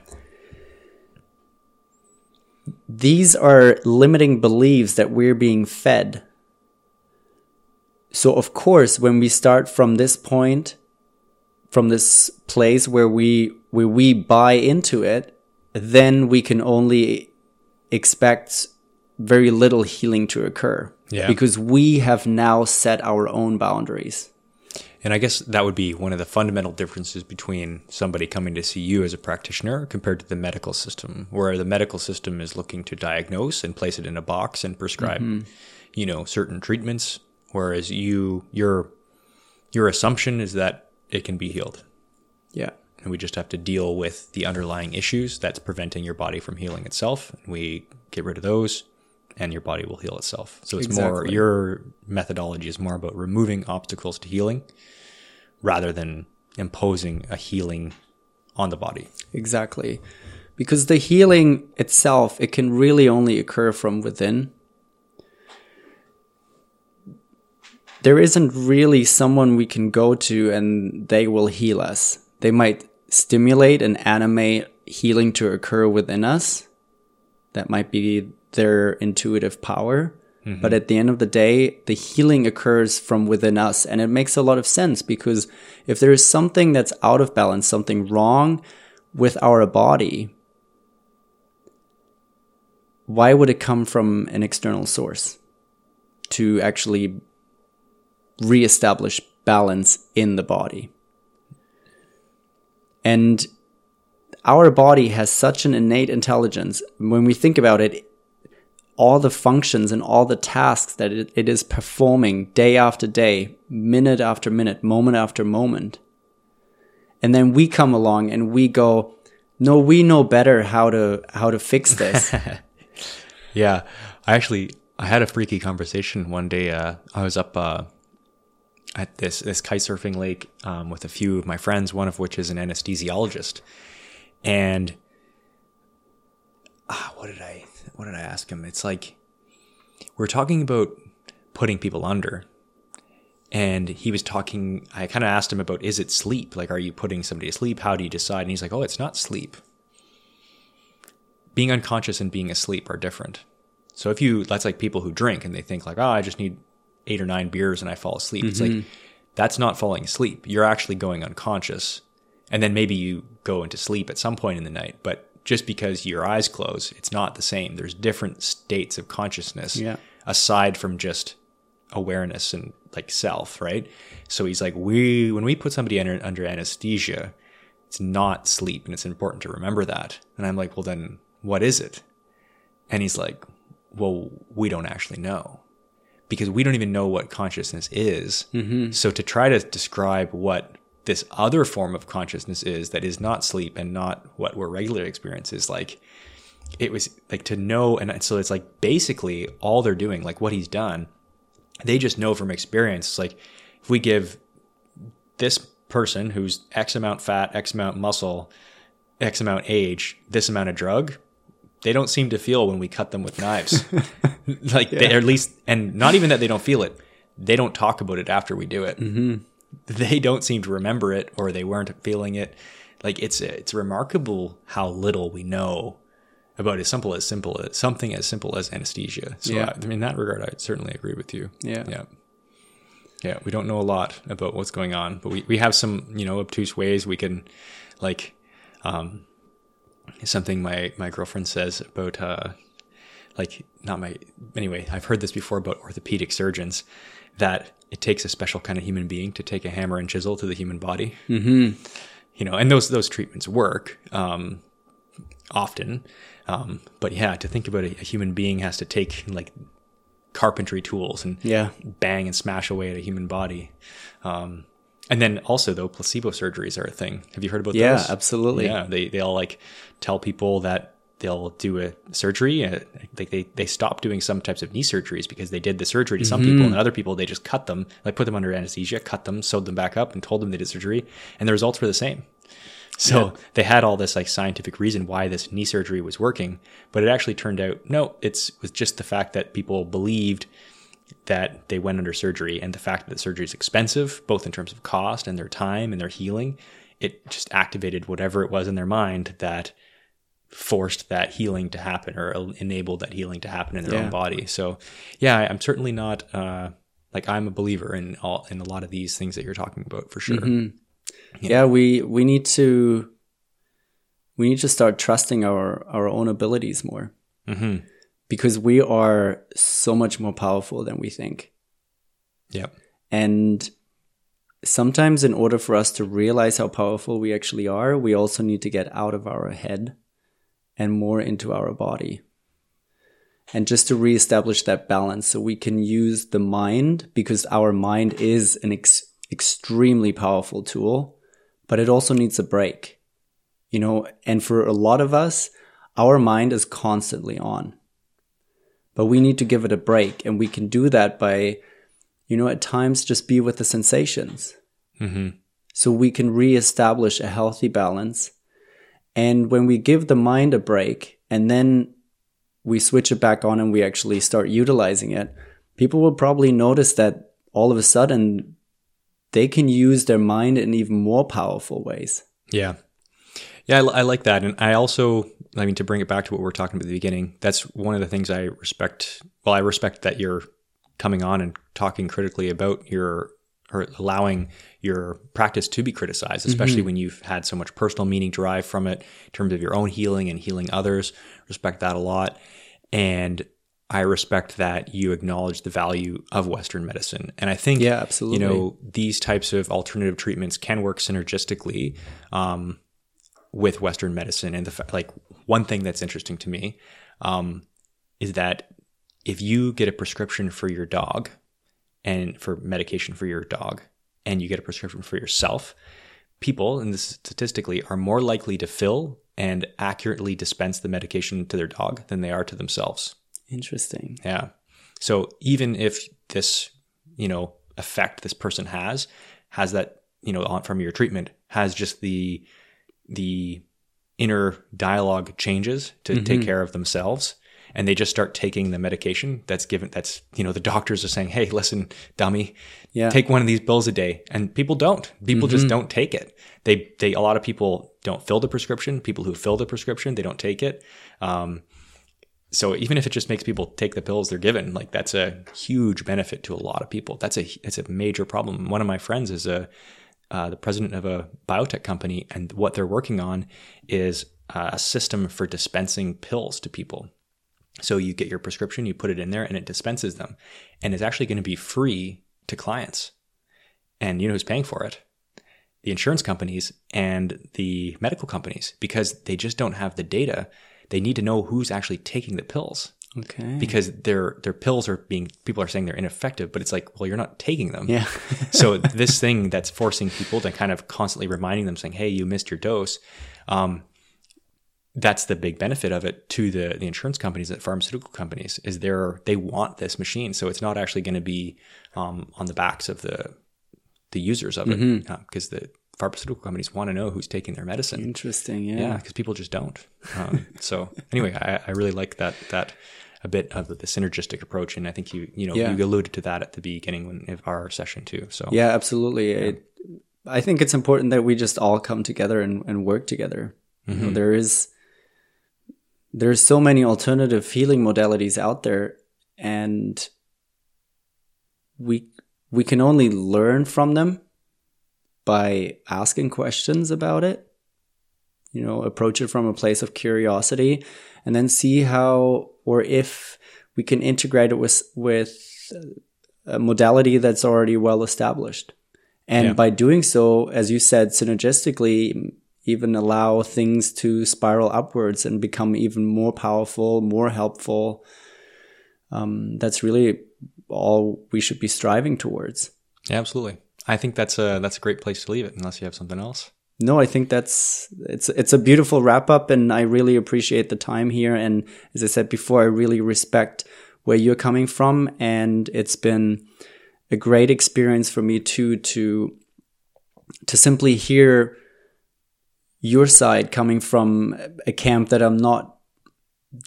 These are limiting beliefs that we're being fed. So, of course, when we start from this point, from this place where we where we buy into it, then we can only expect very little healing to occur. Yeah. Because we have now set our own boundaries. And I guess that would be one of the fundamental differences between somebody coming to see you as a practitioner compared to the medical system, where the medical system is looking to diagnose and place it in a box and prescribe, mm-hmm. you know, certain treatments, whereas you your your assumption is that it can be healed. Yeah. And we just have to deal with the underlying issues that's preventing your body from healing itself. We get rid of those and your body will heal itself. So it's more your methodology is more about removing obstacles to healing rather than imposing a healing on the body. Exactly. Because the healing itself, it can really only occur from within. There isn't really someone we can go to and they will heal us. They might stimulate and animate healing to occur within us. That might be their intuitive power. Mm-hmm. But at the end of the day, the healing occurs from within us. And it makes a lot of sense because if there is something that's out of balance, something wrong with our body, why would it come from an external source to actually reestablish balance in the body? And our body has such an innate intelligence. When we think about it, all the functions and all the tasks that it, it is performing day after day, minute after minute, moment after moment. and then we come along and we go, no, we know better how to how to fix this. <laughs> Yeah, I actually I had a freaky conversation one day. Uh, I was up uh, at this this kite surfing lake um, with a few of my friends, one of which is an anesthesiologist, and ah, what did I what did I ask him? It's like we're talking about putting people under. And he was talking, I kind of asked him about is it sleep? Like, are you putting somebody to sleep? How do you decide? And he's like, oh, it's not sleep being unconscious and being asleep are different. So if you that's like people who drink and they think like, oh, I just need eight or nine beers and I fall asleep. It's mm-hmm. like that's not falling asleep. You're actually going unconscious. And then maybe you go into sleep at some point in the night, but just because your eyes close, it's not the same. There's different states of consciousness Yeah. aside from just awareness and like self, right? So he's like, we when we put somebody under, under anesthesia, it's not sleep, and it's important to remember that. And I'm like, well, then what is it? And he's like, well, we don't actually know because we don't even know what consciousness is. Mm-hmm. So to try to describe what this other form of consciousness is that is not sleep and not what we're regularly experience is like it was like to know and so it's like basically all they're doing like what he's done they just know from experience it's like if we give this person who's x amount fat x amount muscle x amount age this amount of drug they don't seem to feel when we cut them with knives. <laughs> Like they, at least and not even that they don't feel it they don't talk about it after we do it. They don't seem to remember it or they weren't feeling it. Like it's it's remarkable how little we know about as simple as simple as something as simple as anesthesia. So Yeah. I, in that regard i certainly agree with you. Yeah. yeah. Yeah we don't know a lot about what's going on but we, we have some you know obtuse ways we can like um something my my girlfriend says about uh like not my anyway i've heard this before about orthopedic surgeons that it takes a special kind of human being to take a hammer and chisel to the human body mm-hmm. you know and those those treatments work um often um but yeah to think about a, a human being has to take like carpentry tools and Yeah. bang and smash away at a human body um and then also though placebo surgeries are a thing. Have you heard about Yeah, those? absolutely. yeah they they'll like tell people that they'll do a surgery uh, like they they stop doing some types of knee surgeries because they did the surgery to some people. And other people they just cut them like put them under anesthesia cut them sewed them back up and told them they did surgery. And the results were the same. So they had all this like scientific reason why this knee surgery was working, but it actually turned out no, it's was just the fact that people believed that they went under surgery and the fact that surgery is expensive, both in terms of cost and their time and their healing. It just activated whatever it was in their mind that forced that healing to happen or enabled that healing to happen in their Yeah. own body. So, yeah, I'm certainly not uh, like I'm a believer in all in a lot of these things that you're talking about for sure. yeah we we need to we need to start trusting our our own abilities more hmm because we are so much more powerful than we think. Yep. and sometimes in order for us to realize how powerful we actually are we also need to get out of our head and more into our body. And just to reestablish that balance so we can use the mind because our mind is an ex- extremely powerful tool but it also needs a break. You know and for a lot of us our mind is constantly on but we need to give it a break and we can do that by you know at times just be with the sensations mm-hmm. so we can reestablish a healthy balance and when we give the mind a break and then we switch it back on and we actually start utilizing it, people will probably notice that all of a sudden they can use their mind in even more powerful ways. Yeah. Yeah, I, I like that. And I also, I mean, to bring it back to what we were talking about at the beginning, that's one of the things I respect. Well, I respect that you're coming on and talking critically about your, or allowing your practice to be criticized, especially when you've had so much personal meaning derived from it in terms of your own healing and healing others. Respect that a lot. And I respect that you acknowledge the value of Western medicine. And I think, Yeah, absolutely. you know, these types of alternative treatments can work synergistically um, with Western medicine. And the like one thing that's interesting to me um, is that if you get a prescription for your dog and for medication for your dog, and you get a prescription for yourself, people, and this statistically, are more likely to fill and accurately dispense the medication to their dog than they are to themselves. Interesting. Yeah. So even if this, you know, effect this person has has that, you know, on from your treatment has just the the inner dialogue changes to mm-hmm. take care of themselves and they just start taking the medication that's given that's you know the doctors are saying hey listen dummy yeah. take one of these pills a day. And people don't. People mm-hmm. just don't take it. They they a lot of people don't fill the prescription. People who fill the prescription they don't take it. Um, so even if it just makes people take the pills they're given like that's a huge benefit to a lot of people. That's a it's a major problem. One of my friends is a uh, the president of a biotech company and what they're working on is a system for dispensing pills to people. So you get your prescription you put it in there and it dispenses them and it's actually going to be free to clients. And you know who's paying for it? The insurance companies and the medical companies because they just don't have the data. They need to know who's actually taking the pills. Okay. Because their their pills are being people are saying they're ineffective, but it's like, well, you're not taking them. Yeah. <laughs> so this thing that's forcing people to kind of constantly reminding them, saying, "Hey, you missed your dose." Um, that's the big benefit of it to the the insurance companies, the pharmaceutical companies, is they're they want this machine, so it's not actually going to be um, on the backs of the the users of it because mm-hmm. uh, the pharmaceutical companies want to know who's taking their medicine. Interesting, yeah. Yeah, because people just don't. Um, so anyway, I, I, really like that that a bit of the synergistic approach, and I think you you know yeah. you alluded to that at the beginning of our session too. So yeah, absolutely. Yeah. It, I think it's important that we just all come together and, and work together. Mm-hmm. You know, mm-hmm. there is there's so many alternative healing modalities out there, and we we can only learn from them by asking questions about it. You know, approach it from a place of curiosity and then see how or if we can integrate it with with a modality that's already well established. And yeah. by doing so, as you said, synergistically, even allow things to spiral upwards and become even more powerful, more helpful. Um, that's really all we should be striving towards. Yeah, absolutely. I think that's a that's a great place to leave it, unless you have something else. No, I think that's it's it's a beautiful wrap up, and I really appreciate the time here. And as I said before, I really respect where you're coming from, and it's been a great experience for me too to to simply hear your side coming from a camp that I'm not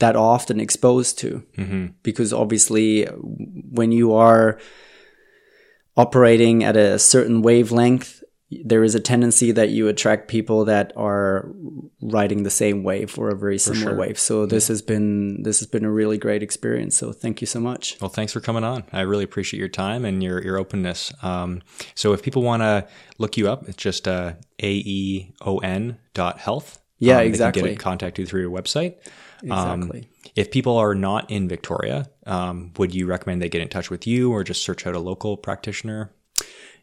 that often exposed to, mm-hmm. because obviously when you are operating at a certain wavelength, there is a tendency that you attract people that are riding the same wave or a very similar sure. wave. So this yeah. has been this has been a really great experience. So thank you so much. Well, thanks for coming on. I really appreciate your time and your your openness. Um, so if people want to look you up, it's just uh, aeon dot health. Yeah, um, exactly. They can get contact you through your website. Exactly. Um, if people are not in Victoria, um, would you recommend they get in touch with you or just search out a local practitioner?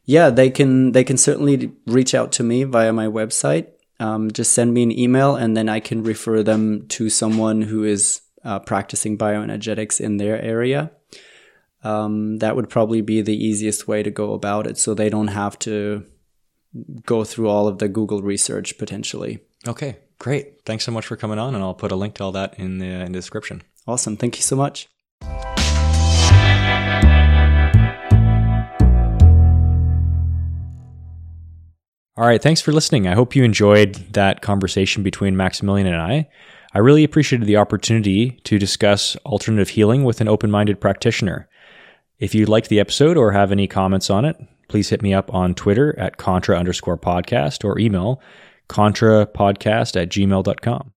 Yeah, they can. They can certainly reach out to me via my website. Um, just send me an email, and then I can refer them to someone who is uh, practicing bioenergetics in their area. Um, that would probably be the easiest way to go about it, so they don't have to go through all of the Google research potentially. Okay, Great. Thanks so much for coming on, and I'll put a link to all that in the, in the description. Awesome. Thank you so much. All right. Thanks for listening. I hope you enjoyed that conversation between Maximilian and I. I really appreciated the opportunity to discuss alternative healing with an open minded practitioner. If you liked the episode or have any comments on it, please hit me up on Twitter at contra underscore podcast or email contrapodcast at gmail.com.